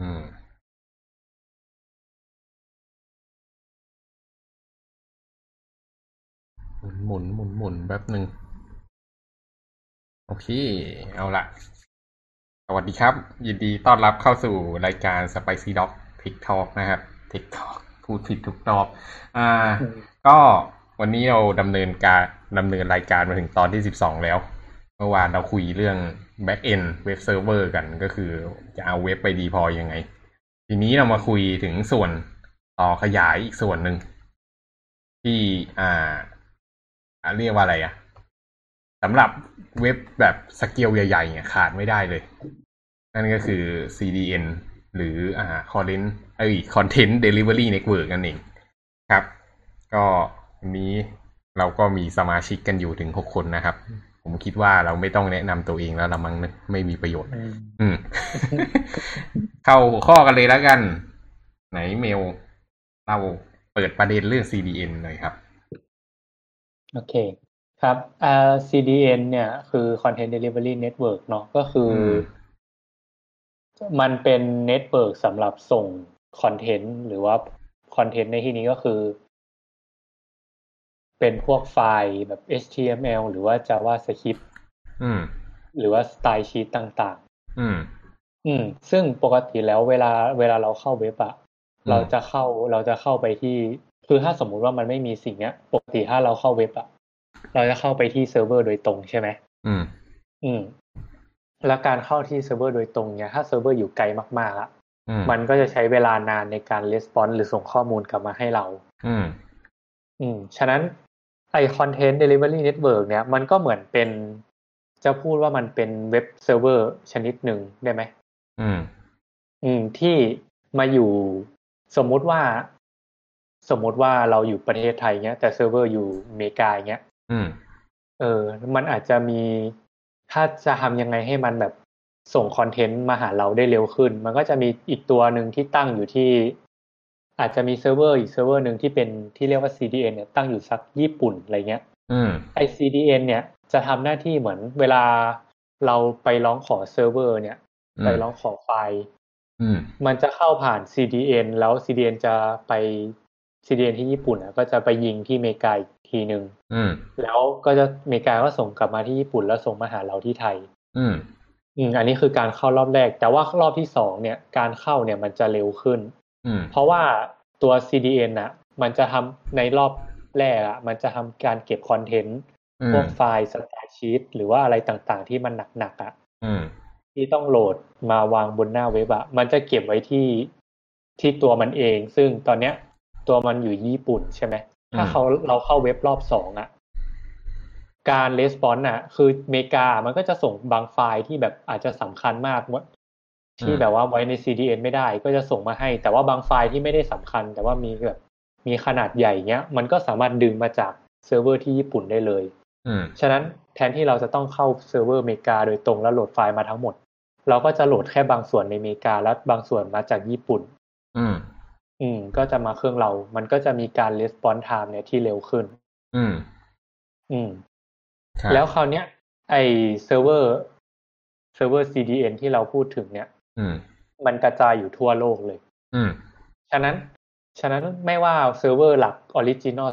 อืมหมุนหมุนหมุนแป๊บหนึ่ง โอเค เอาละสวัสดีครับ ยินดีต้อนรับเข้าสู่รายการ Spicy Dog Tech Talk นะครับ Tech Talk พูดผิดทุกรอบ อ่า ก็วันนี้เราดำเนินการดำเนินรายการมาถึงตอนที่สิบสองแล้ว เมื่อวานเราคุยเรื่อง Back End Web Server กันก็คือจะเอาเว็บไปดีพอยังไง ทีนี้เรามาคุยถึงส่วนต่อขยายอีกส่วนหนึ่ง ที่อ่าอ่าเรียกว่าอะไรอะสำหรับเว็บแบบสเกลใหญ่ๆเนี่ยขาดไม่ได้เลย นั่นก็คือ CDN หรืออ่า Content เอ้ย Content Delivery Network นั่นเองครับ ก็วันนี้เราก็มีสมาชิกกันอยู่ถึงหกคนนะครับ ผมคิดว่าเราไม่ต้องแนะนำตัวเองแล้วละมั้งนะไม่มีประโยชน์ อืม เข้าหัวข้อกันเลยแล้วกัน ไหนเมลเราเปิดประเด็นเรื่อง CDN หน่อยครับ โอเค ครับอ่า CDN เนี่ย คือ Content Delivery Network เนาะก็คืออืมมันเป็น network สำหรับส่งคอนเทนต์หรือว่าคอนเทนต์ในที่นี้ก็คือ เป็นพวกไฟล์แบบ HTML หรือว่า JavaScript อืมหรือว่า stylesheet ต่างอืมๆอืม ซึ่งปกติแล้วเวลาเวลาเราเข้าเว็บอะอืมเราจะเข้าเราจะเข้าไปที่ คือถ้าสมมุติว่ามันไม่มีสิ่งเนี้ย ปกติถ้าเราเข้าเว็บอะเราจะเข้าไปที่เซิร์ฟเวอร์โดยตรงใช่ไหมอืม อืม แล้วการเข้าที่เซิร์ฟเวอร์โดยตรงเนี่ยถ้าเซิร์ฟเวอร์อยู่ไกลมากๆอะอืมมันก็จะใช้เวลานานในการ response หรือส่งข้อมูลกลับมาให้เรา อืม อืม ฉะนั้น ไอ Content Delivery Network เนี่ยมันก็เหมือนเป็นจะพูดว่ามันเป็นเว็บเซิร์ฟเวอร์ชนิดหนึ่งได้ไหมอืม อืมที่มาอยู่สมมุติว่า สมมุติว่าเราอยู่ประเทศไทยเนี้ย แต่เซิร์ฟเวอร์อยู่อเมริกาอย่างเงี้ย อืม เออ มันอาจจะมีถ้าจะทำยังไงให้มันแบบส่งคอนเทนต์มาหาเราได้เร็วขึ้น มันก็จะมีอีกตัวหนึ่งที่ตั้งอยู่ที่ อาจจะมีเซิร์ฟเวอร์อีกเซิร์ฟเวอร์หนึ่งที่เป็นที่เรียกว่า CDN เนี่ยตั้งอยู่สักญี่ปุ่นอะไรเงี้ยอืมไอ CDN เนี่ยจะทำหน้าที่เหมือนเวลาเราไปร้องขอเซิร์ฟเวอร์เนี่ยอืมไปร้องขอไฟล์อืมมันจะเข้าผ่าน CDN แล้ว CDN จะไป CDN ที่ญี่ปุ่นอะก็จะไปยิงที่อเมริกาอีกทีหนึ่งอืมแล้วก็จะอเมริกาก็ส่งกลับมาที่ญี่ปุ่นแล้วส่งมาหาเราที่ไทย อืมอืมอันนี้คือการเข้ารอบแรก แต่ว่ารอบที่สองเนี่ย การเข้าเนี่ยมันจะเร็วขึ้นอืม เพราะว่าตัว CDN น่ะ มันจะทำในรอบแรกอะมันจะทำการเก็บคอนเทนต์อืพวมกไฟล์สแตทชีตหรือว่าอะไรต่างๆ ที่มันหนักๆอะอืมที่ต้องโหลดมาวางบนหน้าเว็บอะมันจะเก็บไว้ที่ที่ตัวมันเอง ซึ่งตอนเนี้ย ตัวมันอยู่ญี่ปุ่นใช่ไหมถ้าอืมเขาเราเข้าเว็บรอบสองอะการ response อะคืออเมริกามันก็จะส่งบางไฟล์ที่แบบอาจจะสำคัญมากว่า ที่แบบว่าไว้ใน CDN ไม่ได้ก็จะส่งมาให้ แต่ว่าบางไฟล์ที่ไม่ได้สำคัญ แต่ว่ามีแบบมีขนาดใหญ่เงี้ย มันก็สามารถดึงมาจากเซิร์ฟเวอร์ที่ญี่ปุ่นได้เลยอืมฉะนั้นแทนที่เราจะต้องเข้าเซิร์ฟเวอร์อเมริกาโดยตรงแล้วโหลดไฟล์มาทั้งหมด เราก็จะโหลดแค่บางส่วนในอเมริกาและบางส่วนมาจากญี่ปุ่น อืม อืม ก็จะมาเครื่องเรา มันก็จะมีการ response time เนี่ยที่เร็วขึ้น อืม อืมครับแล้วคราวเนี้ย ไอเซิร์ฟเวอร์เซิร์ฟเวอร์ CDN ที่เราพูดถึงเนี่ยอื มมันกระจายอยู่ทั่วโลกเลย อืมฉะนั้น ฉะนั้นไม่ว่าเซิร์ฟเวอร์หลัก original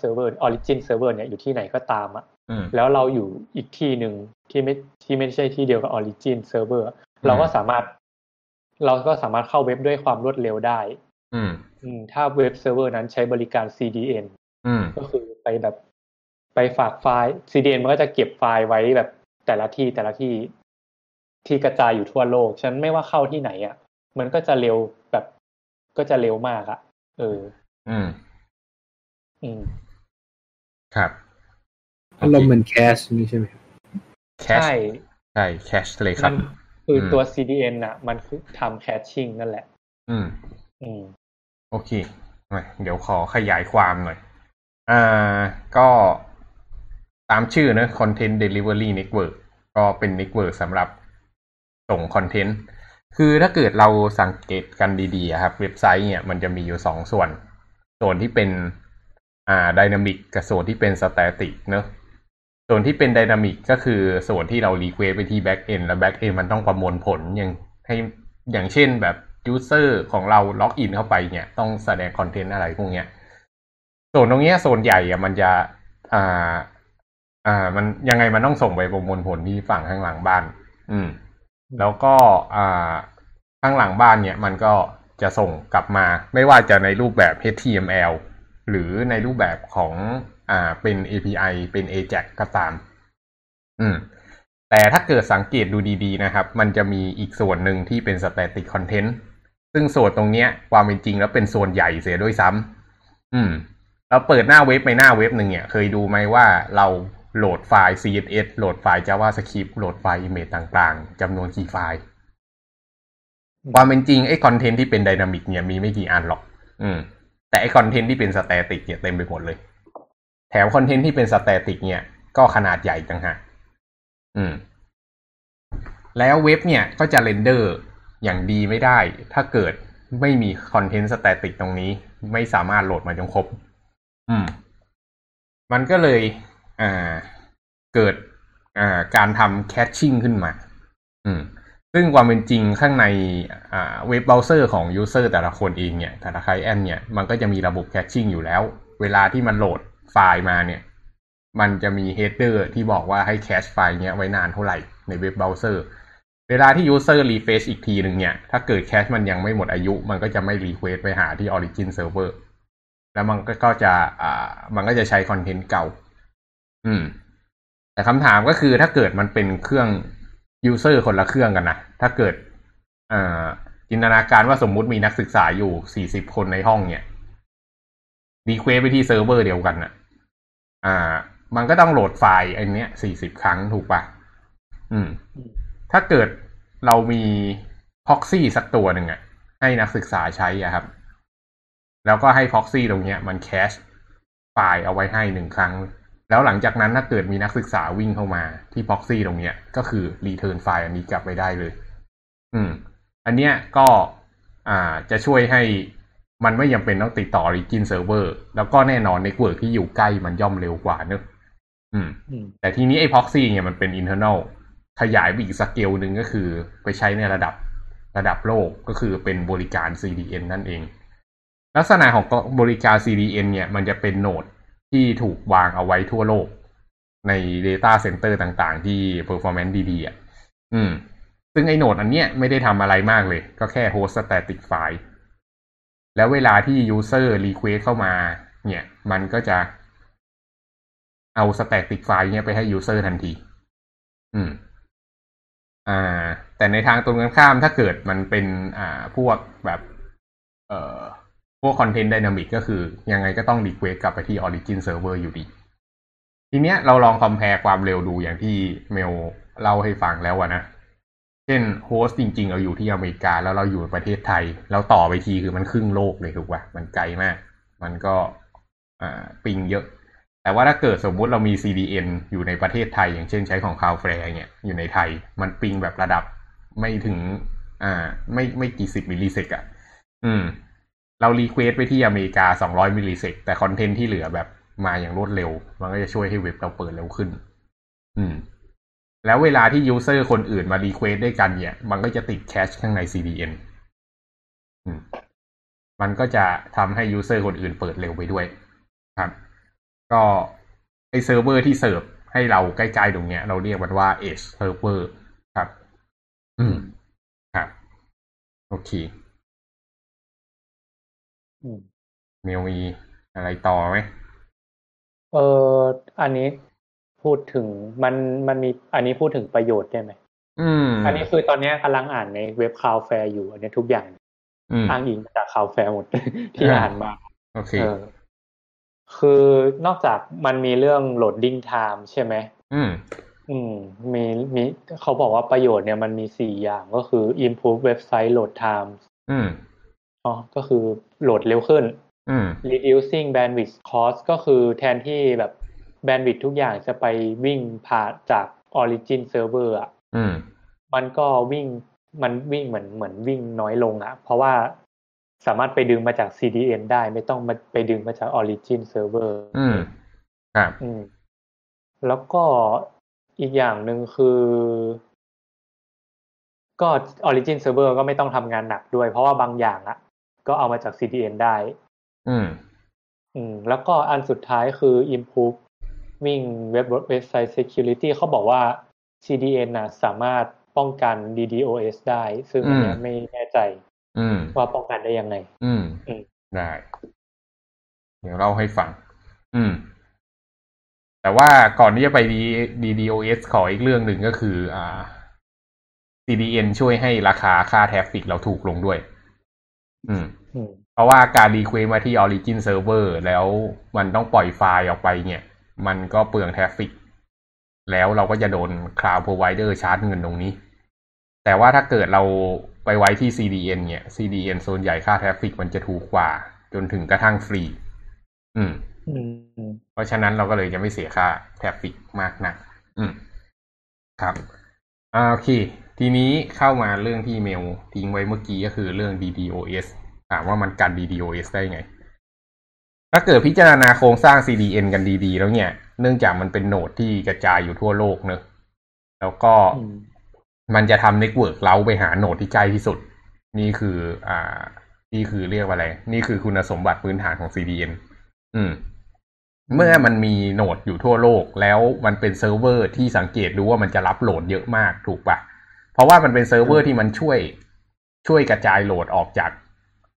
server origin server เนี่ยอยู่ที่ไหนก็ตามอะอืมแล้วเราอยู่อีกที่หนึ่งที่ไม่ที่ไม่ใช่ที่เดียวกับ Origin Server เราก็สามารถ เราก็สามารถเข้าเว็บด้วยความรวดเร็วได้ อืมอืมถ้าเว็บเซิร์ฟเวอร์นั้นใช้บริการ CDN อืมก็คือไปแบบไปฝากไฟล์ CDN มันก็จะเก็บไฟล์ไว้แบบแต่ละที่แต่ละที่ ที่กระจายอยู่ทั่วโลกฉะนั้นไม่ว่าเข้าที่ไหนอะ มันก็จะเร็วแบบ ก็จะเร็วมากอะ เออ อืม อืม ครับอารมณ์เหมือน cache นี่ใช่ไหมครับcache ใช่ใช่ cache เลยครัมับนคืออืมตัว CDN อะ มันคือทำ caching นั่นแหละ อืม อืม โอเคมาเดี๋ยวขอขยายความหน่อย อ่า ก็ตามชื่อนะ Content Delivery Network ก็เป็น network สำหรับ ส่งคอนเทนต์ คือถ้าเกิดเราสังเกตกันดีๆครับ เว็บไซต์เนี่ยมันจะมีอยู่สองส่วน ส่วนที่เป็นอ่า Dynamic กับส่วนที่เป็น Static เนอะส่วนที่เป็น Dynamic ก็คือส่วนที่เรา request ไปที่ Back End แล้ว Back End มันต้องประมวลผลอย่างให้อย่างเช่นแบบ user ของเราล็อกอินเข้าไปเนี่ยต้องแสดงคอนเทนต์อะไรพวกเนี้ยส่วนตรงเนี้ยส่วนใหญ่อะมันจะอ่าอ่ามันยังไงมันต้องส่งไปประมวลผลที่ฝั่งข้างหลังบ้าน อืม แล้วก็อ่าข้างหลังบ้านเนี่ยมันก็จะส่งกลับมา ไม่ว่าจะในรูปแบบ HTML หรือในรูปแบบของอ่าเป็น API เป็น AJAX ก็ตาม อืม แต่ถ้าเกิดสังเกตดูดีๆนะครับ มันจะมีอีกส่วนหนึ่งที่เป็น static content ซึ่งส่วนตรงเนี้ย ความเป็นจริงแล้วเป็นส่วนใหญ่เสียด้วยซ้ำอืม เราเปิดหน้าเว็บไปหน้าเว็บหนึ่งเนี่ย เคยดูไหมว่าเรา โหลดไฟล์ CSS โหลดไฟล์ JavaScript โหลดไฟล์ image ต่างๆจำนวนกี่ไฟล์ ความเป็นจริงไอ้คอนเทนต์ที่เป็น dynamic เนี่ยมีไม่กี่อันหรอก อืม แต่ไอ้คอนเทนต์ที่เป็น static เนี่ยเต็มไปหมดเลย แถมคอนเทนต์ที่เป็น static เนี่ย ก็ขนาดใหญ่จังฮะ อืม แล้วเว็บเนี่ยก็จะ render อย่างดีไม่ได้ ถ้าเกิดไม่มีคอนเทนต์ static ตรงนี้ ไม่สามารถโหลดมาจนครบ อืม มันก็เลย เกิดการทำ caching ขึ้นมา อืมซึ่งความเป็นจริงข้างในเว็บเบราว์เซอร์ของ user แต่ละคนเองเนี่ยแต่ละ client เนี่ยมันก็จะมีระบบ caching อยู่แล้ว เวลาที่มันโหลดไฟล์มาเนี่ย มันจะมี header ที่บอกว่าให้ cache ไฟล์เนี้ยไว้นานเท่าไหร่ในเว็บเบราว์เซอร์ เวลาที่ user refresh อีกทีหนึ่งเนี่ย ถ้าเกิด cache มันยังไม่หมดอายุ มันก็จะไม่ request ไปหาที่ Origin Server แล้วมันก็จะอ่ามันก็จะใช้ content เก่า อืม แต่คำถามก็คือถ้าเกิดมันเป็นเครื่อง user คนละเครื่องกันนะถ้าเกิดอ่าจินตนาการว่าสมมุติมีนักศึกษาอยู่สี่สิบคนในห้องเนี่ย request ไปที่เซิร์ฟเวอร์เดียวกันน่ะอ่า มันก็ต้องโหลดไฟล์ไอ้นี้สี่สิบครั้งถูกปะอืม ถ้าเกิดเรามี proxy สักตัวหนึ่งอะให้นักศึกษาใช้อะครับ แล้วก็ให้ proxy ตรงเนี้ย มัน cache ไฟล์เอาไว้ให้หนึ่งครั้ง แล้วหลังจากนั้นถ้าเกิดมีนักศึกษาวิ่งเข้ามาที่ proxy ตรงเนี้ย ก็คือ return ไฟล์อันนี้กลับไปได้เลย อืม อันเนี้ยก็อ่าจะช่วยให้มันไม่จำเป็นต้องติดต่อ Origin Server แล้วก็แน่นอน network ที่อยู่ใกล้มันย่อมเร็วกว่าเนอะอืมอืมแต่ทีนี้ไอ้ proxy เนี่ยมันเป็น internal ขยายไปอีกสเกลหนึ่งก็คือไปใช้ในระดับระดับโลกก็คือเป็นบริการ CDN นั่นเอง ลักษณะของบริการ CDN เนี่ยมันจะเป็นโนด ที่ถูกวางเอาไว้ทั่วโลก ใน Data Center ต่างๆ ที่ performance ดีๆอะอืม ซึ่งไอ้โนดอันเนี้ยไม่ได้ทำอะไรมากเลย ก็แค่ host static file แล้วเวลาที่ user request เข้ามา เนี่ย มันก็จะเอา static file เนี่ยไปให้ user ทันที อืม อ่า แต่ในทางตรงกันข้ามถ้าเกิดมันเป็น อ่า พวกแบบ เอ่อ วกคอนเทนต์ y ดนามิกก็คือยังไงก็ต้อง request กลับไปที่ origin server อยู่ดี ทีเนี้ยเราลองคอม p พ r e ความเร็วดูอย่างที่เมลเล่าให้ฟังแล้วอะนะ เช่น host จริง ๆ เราอยู่ที่อเมริกาแล้วเราอยู่ประเทศไทย เราต่อไปทีคือมันครึ่งโลกเลยถูกป่ะมันไกลมาก มันก็อ่า ping เยอะ แต่ว่าถ้าเกิดสมมุติเรามี CDN อยู่ในประเทศไทย อย่างเช่นใช้ของ Cloudflare เนี่ยอยู่ในไทย มัน ping แบบระดับไม่ถึง อ่า ไม่ไม่กี่สิบ millisec อะอืม เรา request ไปที่อเมริกา 200 millisec แต่ content ที่เหลือแบบมาอย่างรวดเร็ว มันก็จะช่วยให้เว็บเราเปิดเร็วขึ้น อืม แล้วเวลาที่ user คนอื่นมา request ด้วยกันเนี่ย มันก็จะติด cache ข้างใน CDN อืม มันก็จะทำให้ user คนอื่นเปิดเร็วไปด้วย ครับ ก็ไอ้เซิร์ฟเวอร์ที่เสิร์ฟให้เราใกล้ๆตรงเนี้ย เราเรียกมันว่า Edge Server ครับ อืม ครับ โอเค เมลมีอะไรต่อไหมเอออันนี้พูดถึงมันมันมีอันนี้พูดถึงประโยชน์ได้ไหมอืม อันนี้คือตอนเนี้ยกำลังอ่านในเว็บ Cloudflare อยู่ อันนี้ทุกอย่างอืมอ้างอิงมาจาก Cloudflare หมดที่อ่าอ่านมาโอเคเออคือนอกจากมันมีเรื่อง loading time ใช่ไหม อืม อืม มีมีเขาบอกว่าประโยชน์เนี่ยมันมีสี่อย่างก็คือ improve website load time อืม อ๋อก็คือโหลดเร็วขึ้นอืม reducing bandwidth cost ก็คือแทนที่แบบ bandwidth ทุกอย่างจะไปวิ่งผ่านจาก origin server อะอืมมันก็วิ่งมันวิ่งเหมือนเหมือนวิ่งน้อยลงอะ เพราะว่าสามารถไปดึงมาจาก CDN ได้ไม่ต้องมาไปดึงมาจาก origin server อืมครับอืมแล้วก็อีกอย่างหนึ่งคือ ก็ Origin Server ก็ไม่ต้องทำงานหนักด้วย เพราะว่าบางอย่างอะ ก็เอามาจาก CDN ได้ อืม อืม แล้วก็อันสุดท้ายคือ improve วิ่งเว็บเว็บไซต์ security เขาบอกว่า CDN น่ะสามารถป้องกัน DDoS ได้ ซึ่งอันเนี้ยอืมไม่แน่ใจอืมว่าป้องกันได้ยังไงอืมอืม ได้ เดี๋ยวเล่าให้ฟัง อืม แต่ว่าก่อนที่จะไป D DDoS ขออีกเรื่องหนึ่งก็คือ อ่า CDN ช่วยให้ราคาค่าแทฟฟิกเราถูกลงด้วย อืมอืมเพราะว่าการ request มาที่ Origin Server แล้วมันต้องปล่อยไฟล์ออกไปเนี่ย มันก็เปลือง traffic แล้วเราก็จะโดน Cloud Provider charge เงินตรงนี้ แต่ว่าถ้าเกิดเราไปไว้ที่ CDN เนี่ย CDN ส่วนใหญ่ค่า traffic มันจะถูกกว่า จนถึงกระทั่งฟรี อืมอืมเพราะฉะนั้นเราก็เลยจะไม่เสียค่า traffic มากนัก อืม ครับอ่าโอเค ทีนี้เข้ามาเรื่องที่เมลทิ้งไว้เมื่อกี้ก็คือเรื่อง DDoS ถามว่ามันกัน DDoS ได้ไง ถ้าเกิดพิจารณาโครงสร้าง CDN กันดีๆ แล้วเนี่ย เนื่องจากมันเป็น node ที่กระจายอยู่ทั่วโลกเนอะแล้วก็อืมมันจะทำ network route ไปหา node ที่ใกล้ที่สุด นี่คืออ่า นี่คือเรียกว่าอะไร นี่คือคุณสมบัติพื้นฐานของ CDN อืม เมื่อมันมี node อยู่ทั่วโลก แล้วมันเป็นเซิร์ฟเวอร์ที่สังเกตดูว่ามันจะรับโหลดเยอะมากถูกปะ เพราะว่ามันเป็นเซิร์ฟเวอร์ที่มันช่วย ช่วยกระจายโหลดออกจาก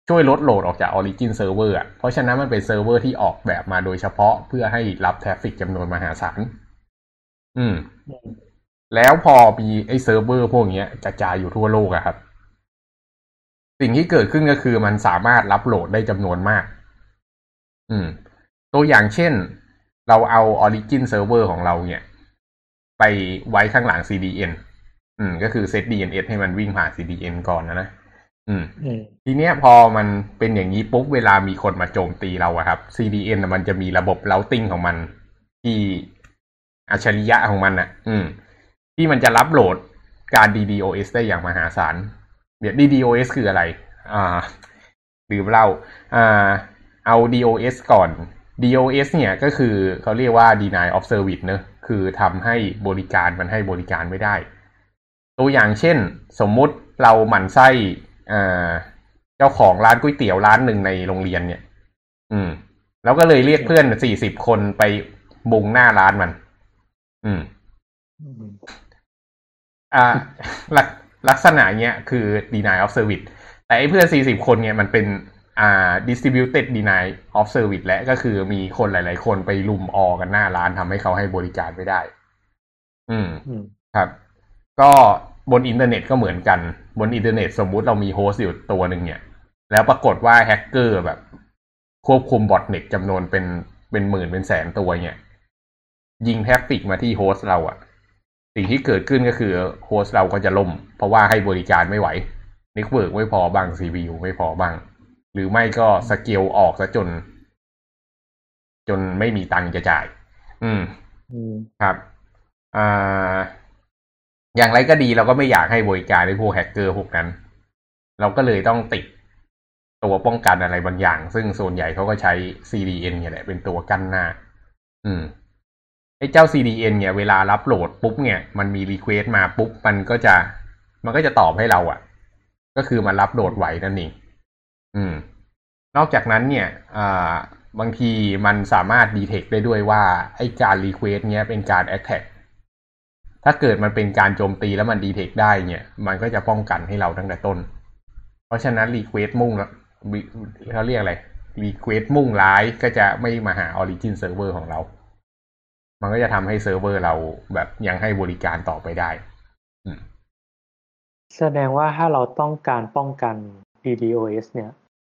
ช่วยลดโหลดออกจาก Origin Server อะเพราะฉะนั้นมันเป็นเซิร์ฟเวอร์ที่ออกแบบมาโดยเฉพาะเพื่อให้รับ traffic จำนวนมหาศาลอืมอืมแล้วพอมีไอ้เซิร์ฟเวอร์พวกเนี้ยกระจายอยู่ทั่วโลกอะครับ สิ่งที่เกิดขึ้นก็คือมันสามารถรับโหลดได้จำนวนมาก อืม ตัวอย่างเช่น เราเอา Origin Server ของเราเนี่ย ไปไว้ข้างหลัง CDN อืม ก็คือเซต DNS ให้มันวิ่งผ่าน CDN ก่อนนะนะอืมอืม ทีเนี้ยพอมันเป็นอย่างนี้ปุ๊บเวลามีคนมาโจมตีเราอะครับ CDN น่ะมันจะมีระบบ routing ของมัน ที่อัจฉริยะของมันอะอืม ที่มันจะรับโหลดการ DDoS ได้อย่างมหาศาลเดี๋ยว DDoS คืออะไร อ่าลืมเล่า อ่า เอา DOS ก่อน DOS เนี่ยก็คือเขาเรียกว่า deny of service เนอะคือทำให้บริการมันให้บริการไม่ได้ ตัวอย่างเช่น สมมุติเราหมั่นไส้อ่าเจ้าของร้านก๋วยเตี๋ยวร้านหนึ่งในโรงเรียนเนี่ย อืม แล้วก็เลยเรียกเพื่อนสี่สิบคนไปบุงหน้าร้านมัน อืมอืมอ่าลักลักษณะเนี้ยคือ deny of service แต่ไอ้เพื่อน40คนเนี่ยมันเป็นอ่า distributed deny of service และก็คือมีคนหลาย ๆ คนไปรุมออกันหน้าร้านทำให้เขาให้บริการไม่ได้ อืมอืมครับ ก็ บนอินเทอร์เน็ตก็เหมือนกัน บนอินเทอร์เน็ตสมมุติเรามี host อยู่ตัวหนึ่งเนี่ย แล้วปรากฏว่าแฮกเกอร์แบบ ควบคุม botnet จำนวนเป็นเป็นหมื่นเป็นแสนตัวเนี่ย ยิง traffic มาที่ host เราอะสิ่งที่เกิดขึ้นก็คือhost เราก็จะล่ม เพราะว่าให้บริการไม่ไหว network ไม่พอบ้าง CPU ไม่พอบ้าง หรือไม่ก็สเกลออกซะจน จนไม่มีตังค์จะจ่าย อืมอืมครับ อ่า อย่างไรก็ดีเราก็ไม่อยากให้บริการให้พวกแฮกเกอร์พวกนั้น เราก็เลยต้องติดตัวป้องกันอะไรบางอย่าง ซึ่งส่วนใหญ่เขาก็ใช้ CDN เนี่ยแหละเป็นตัวกั้นหน้า อืมไอ้เจ้า CDN เนี่ยเวลารับโหลดปุ๊บเนี่ย มันมี request มาปุ๊บ มันก็จะ มันก็จะตอบให้เราอะ่ะ ก็คือมันรับโหลดไหวนั่นเองอืม นอกจากนั้นเนี่ยอ่าบางทีมันสามารถ detect ได้ด้วยว่าไอ้การ request เนี้ยเป็นการแอ t แทก ถ้าเกิดมันเป็นการโจมตีแล้วมัน detect ได้เนี่ย มันก็จะป้องกันให้เราตั้งแต่ต้น เพราะฉะนั้น request มุ่งเขาเรียกอะไร request มุ่งร้ายก็จะไม่มาหา Origin Server ของเรา มันก็จะทำให้เซิร์ฟเวอร์เราแบบยังให้บริการต่อไปได้อืมแสดงว่าถ้าเราต้องการป้องกัน DDoS เนี่ย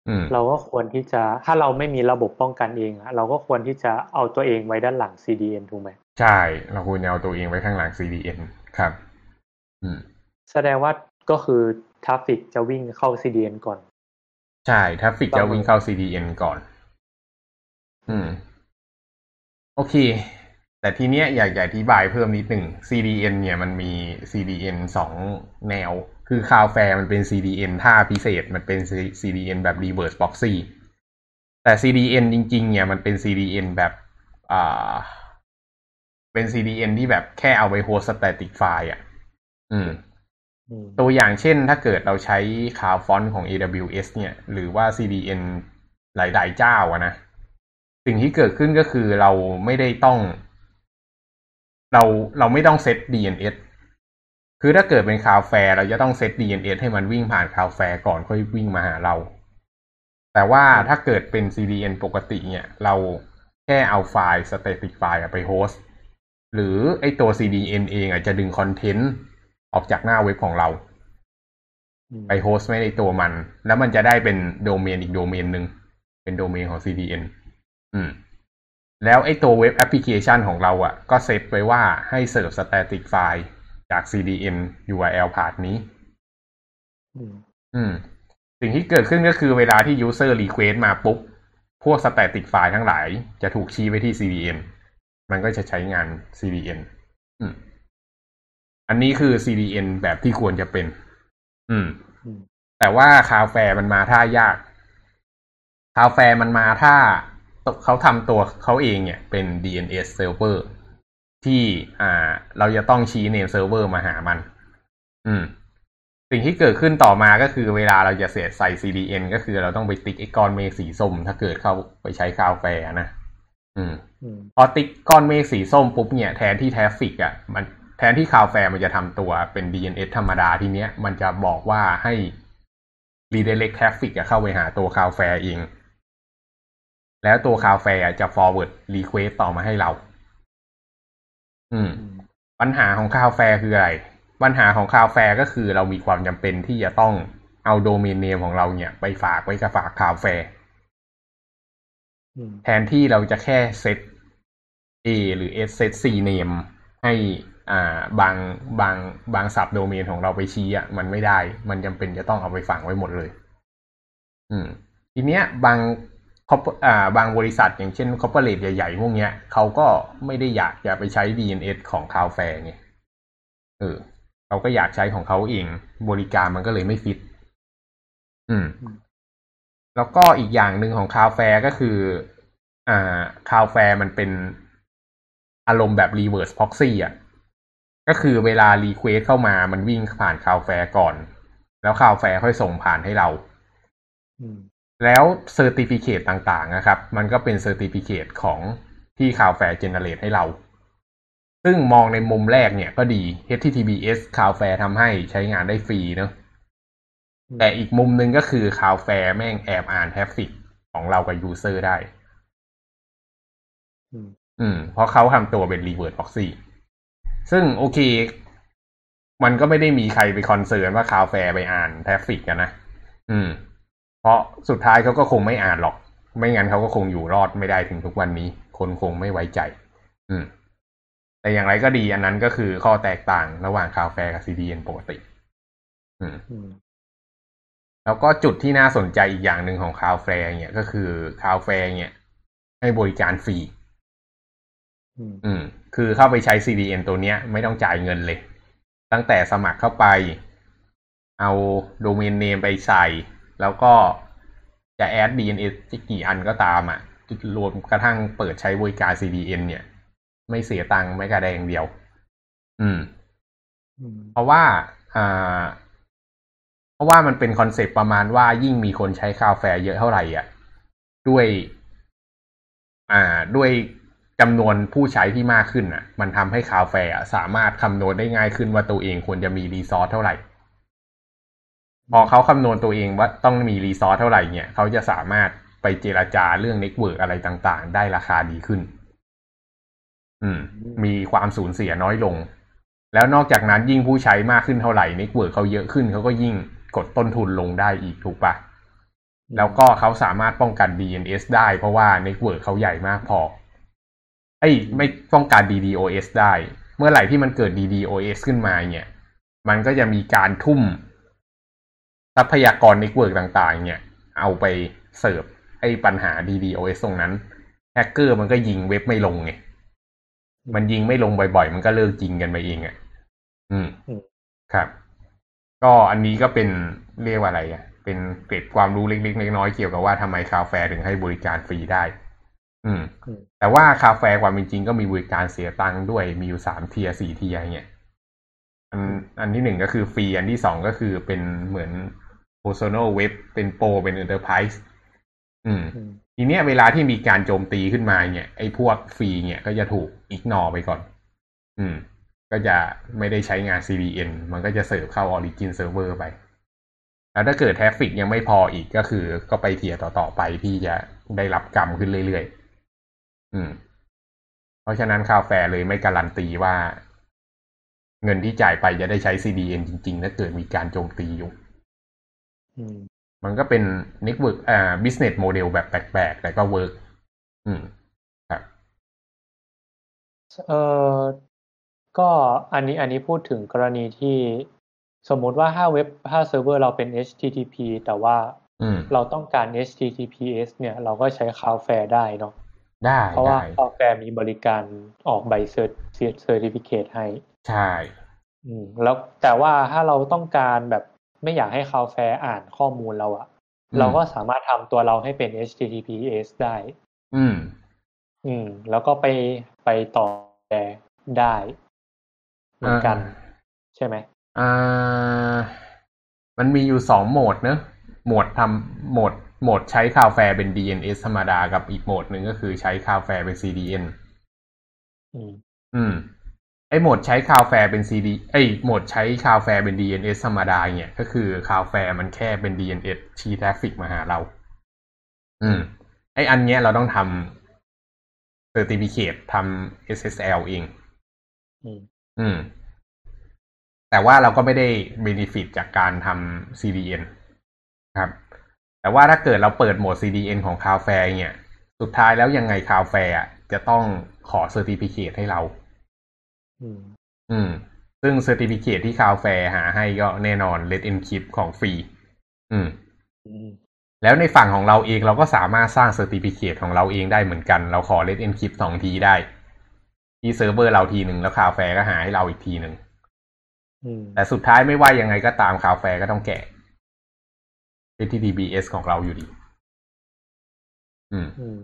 อืมเราก็ควรที่จะถ้าเราไม่มีระบบป้องกันเองอะเราก็ควรที่จะเอาตัวเองไว้ด้านหลัง CDN ถูกไหม ใช่ เราควรจะเอาตัวเองไว้ข้างหลัง CDN ครับ อืม แสดงว่าก็คือ traffic จะวิ่งเข้า CDN ก่อน ใช่ traffic จะวิ่งเข้า CDN ก่อน อืม โอเค แต่ทีเนี้ยอยากจะอธิบายเพิ่มนิดหนึ่ง CDN เนี่ยมันมี CDN สองแนว คือ Cloudflare มันเป็น CDN ท่าพิเศษ มันเป็น CDN แบบ reverse proxy แต่ CDN จริง ๆ เนี่ยมันเป็น CDN แบบ อ่า เป็น CDN ที่แบบแค่เอาไป host static file อะ อืมอืมตัวอย่างเช่นถ้าเกิดเราใช้ CloudFront ของ AWS เนี่ย หรือว่า CDN หลายๆเจ้าอะนะ สิ่งที่เกิดขึ้นก็คือเราไม่ได้ต้อง เราเราไม่ต้องเซต DNS คือถ้าเกิดเป็น Cloudflare เราจะต้องเซต DNS ให้มันวิ่งผ่าน Cloudflare ก่อนค่อยวิ่งมาหาเรา แต่ว่าถ้าเกิดเป็น CDN ปกติเนี่ย เราแค่เอาไฟล์ static ไฟล์อะไป host หรือไอตัว CDN เองอาจจะดึงคอนเทนต์ออกจากหน้าเว็บของเราอืมไป host ไว้ในตัวมัน แล้วมันจะได้เป็นโดเมนอีกโดเมนหนึ่งเป็นโดเมนของ CDN อืม แล้วไอ้ตัวเว็บแอปพลิเคชันของเราอะ่ะ ก็เซตไว้ว่าให้เสิร์ฟ static ไฟล์จาก CDN URL ผ่านนี้ อืมอืมสิ่งที่เกิดขึ้นก็คือเวลาที่ user request มาปุ๊บ พวก static ไฟล์ทั้งหลายจะถูกชี้ไปที่ CDN มั นก็จะใช้งาน CDN อืม อันนี้คือ CDN แบบที่ควรจะเป็น อืมอืมแต่ว่า Cloudflare มันมาท่ายาก Cloudflare มันมาท่าเขาทำตัวเขาเองเนี่ยเป็น DNS server ที่อ่า เราจะต้องชี้ name server มาหามัน อืม สิ่งที่เกิดขึ้นต่อมาก็คือเวลาเราจะเสียใส่ CDN ก็คือเราต้องไปติ๊กไอ้ก้อนเมฆสีส้ม ถ้าเกิดเข้าไปใช้ Cloudflare นะ อืมอืมพอติ๊กก้อนเมฆสีส้มปุ๊บเนี่ยแทนที่ traffic อะมันแทนที่ Cloudflare มันจะทำตัวเป็น DNS ธรรมดาทีเนี้ย มันจะบอกว่าให้ redirect traffic อะเข้าไปหาตัว Cloudflare เอง แล้วตัว Cloudflare จะ forward request ต่อมาให้เรา อืมอืมปัญหาของ Cloudflare คืออะไร ปัญหาของ Cloudflare ก็คือเรามีความจำเป็นที่จะต้องเอา domain name ของเราเนี่ย ไปฝากไว้กับฝาก Cloudflare อืม แทนที่เราจะแค่ set A หรือ S set CNAME ให้อ่าบางบางบาง subdomain ของเราไปชี้อะมันไม่ได้ มันจำเป็นจะต้องเอาไปฝังไว้หมดเลย อืม ทีเนี้ยบางคออ่าบางบริษัทอย่างเช่น corporate ใหญ่ๆพวกเนี้ยเขาก็ไม่ได้อยากจะไปใช้ DNS ของ Cloudflare ไงเออเขาก็อยากใช้ของเขาเอง บริการมันก็เลยไม่ฟิต อืม แล้วก็อีกอย่างหนึ่งของ Cloudflare ก็คือ อ่า Cloudflare มันเป็นอารมณ์แบบ reverse proxy อะ ก็คือเวลา request เข้ามามันวิ่งผ่าน Cloudflare ก่อน แล้ว Cloudflare ค่อยส่งผ่านให้เราอืมแล้ว certificate ต่างๆนะครับ มันก็เป็น certificate ของที่ Cloudflare generate ให้เรา ซึ่งมองในมุมแรกเนี่ยก็ดี HTTPS Cloudflare ทำให้ใช้งานได้ฟรีเนอะ แต่อีกมุมหนึ่งก็คือ Cloudflare แม่งแอบอ่าน traffic ของเรากับ user ได้ อืมอืมเพราะเขาทำตัวเป็น reverse proxy ซึ่งโอเค มันก็ไม่ได้มีใครไป concern ว่า Cloudflare ไปอ่าน traffic กันนะ อืม เพราะสุดท้ายเขาก็คงไม่อ่านหรอก ไม่งั้นเขาก็คงอยู่รอดไม่ได้ถึงทุกวันนี้ คนคงไม่ไว้ใจ อืม แต่อย่างไรก็ดีอันนั้นก็คือข้อแตกต่างระหว่าง Cloudflare กับ CDN ปกติ อืมอืม แล้วก็จุดที่น่าสนใจอีกอย่างหนึ่งของ Cloudflare เนี่ยก็คือ Cloudflare เนี่ย ให้บริการฟรีอืมอืม คือเข้าไปใช้ CDN ตัวเนี้ย ไม่ต้องจ่ายเงินเลย ตั้งแต่สมัครเข้าไป เอา domain name ไปใส่ แล้วก็จะ add DNS กี่อันก็ตามอะรวมกระทั่งเปิดใช้บริการ CDN เนี่ย ไม่เสียตังค์ไม่สักกะแดงเดียว อืมอืมเพราะว่า อ่า เพราะว่ามันเป็นคอนเซปต์ประมาณว่ายิ่งมีคนใช้ Cloudflare เยอะเท่าไหร่อะ ด้วย อ่า ด้วยจำนวนผู้ใช้ที่มากขึ้นอะ มันทำให้ Cloudflare อะสามารถคำนวณได้ง่ายขึ้นว่าตัวเองควรจะมี resource เท่าไหร่ พอเขาคำนวณตัวเองว่าต้องมี resource เท่าไหร่เนี่ยเขาจะสามารถไปเจรจาเรื่องเน็ตเวิร์กอะไรต่างๆ ได้ราคาดีขึ้น อืม มีความสูญเสียน้อยลง แล้วนอกจากนั้นยิ่งผู้ใช้มากขึ้นเท่าไหร่เน็ตเวิร์กเขาเยอะขึ้นเขาก็ยิ่ง กดต้นทุนลงได้อีกถูกปะแล้วก็เขาสามารถป้องกัน DNS ได้เพราะว่าเน็ตเวิร์กเขาใหญ่มากพอเอ้ยไม่ป้องกัน DDoS ได้ เมื่อไหร่ที่มันเกิด DDoS ขึ้นมาเนี่ย มันก็จะมีการทุ่ม ทรัพยากร network ต่างๆ เนี่ย เอาไปเสิร์ฟไอ้ปัญหา DDoS ตรงนั้นแฮกเกอร์มันก็ยิงเว็บไม่ลงไงมันยิงไม่ลงบ่อยๆ มันก็เลิกยิงกันไปเองอะอืมอืม ครับ ก็อันนี้ก็เป็นเรียกว่าอะไรอะ เป็นเกร็ดความรู้เล็กๆน้อยๆเกี่ยวกับว่าทำไม Cloudflare ถึงให้บริการฟรีได้ อืมอืมแต่ว่า Cloudflare ความเป็นจริงก็มีบริการเสียตังค์ด้วยมีอยู่สามเทียสี่เทียเนี่ยอันอันที่หนึ่งก็คือฟรีอันที่สองก็คือเป็นเหมือน personal web เป็น pro เป็น enterprise อืมอืมทีเนี้ยเวลาที่มีการโจมตีขึ้นมาเนี่ยไอ้พวกฟรีเนี่ยก็จะถูก ignore ไปก่อน อืม ก็จะไม่ได้ใช้งาน CDN มันก็จะเสิร์ฟเข้า Origin Server ไป แล้วถ้าเกิด traffic ยังไม่พออีกก็คือก็ไป tier ต่อๆไปที่จะได้รับกรรมขึ้นเรื่อยๆ อืม เพราะฉะนั้น Cloudflare เลยไม่การันตีว่า เงินที่จ่ายไปจะได้ใช้ CDN จริงๆ ถ้าเกิดมีการโจมตีอยู่อืมมันก็เป็น network อ่า business model แบบแปลกๆ แต่ก็ work อืม ครับ เออ ก็อันนี้อันนี้พูดถึงกรณีที่สมมุติว่าถ้าเว็บถ้าเซิร์ฟเวอร์เราเป็น HTTP แต่ว่าอืมเราต้องการ HTTPS เนี่ย เราก็ใช้ Cloudflare ได้เนาะได้ เพราะว่าได้ Cloudflare มีบริการออกใบเซอร์เซอร์ติฟิเคให้ ใช่อืมแล้วแต่ว่าถ้าเราต้องการแบบไม่อยากให้ Cloudflare อ่านข้อมูลเราอะอืมเราก็สามารถทำตัวเราให้เป็น HTTPS ได้ อืม อืม แล้วก็ไปไปต่อได้ เหมือนกันอ่าใช่ไหมอ่า มันมีอยู่สองโหมดเนอะโหมดทำโหมดโหมดใช้คาวแฟร์เป็น DNS ธรรมดากับอีกโหมดหนึ่งก็คือใช้ Cloudflare เป็น CDN อืมอืม ไอโหมดใช้ Cloudflare เป็น CD ไอโหมดใช้ Cloudflare เป็น DNS ธรรมดาเนี่ยก็คือ Cloudflare มันแค่เป็น DNS ชี้ traffic มาหาเรา อืม ไออันเนี้ยเราต้องทำ Certificate ทำ SSL เอง อืมอืม แต่ว่าเราก็ไม่ได้ benefit จากการทำ CDN ครับ แต่ว่าถ้าเกิดเราเปิดโหมด CDN ของ Cloudflare เนี่ย สุดท้ายแล้วยังไง Cloudflare อะจะต้องขอ Certificate ให้เรา อืม อืม ซึ่ง Certificate ที่ Cloudflare หาให้ก็แน่นอน Let Encrypt ของฟรีอืมอืม แล้วในฝั่งของเราเองเราก็สามารถสร้าง Certificate ของเราเองได้เหมือนกัน เราขอ Let Encrypt สองทีได้ ที่เซิร์ฟเวอร์เราทีหนึ่งแล้ว Cloudflare ก็หาให้เราอีกทีหนึ่งอืมแต่สุดท้ายไม่ว่ายังไงก็ตาม Cloudflare ก็ต้องแกะ HTTPS ของเราอยู่ดี อืม อืม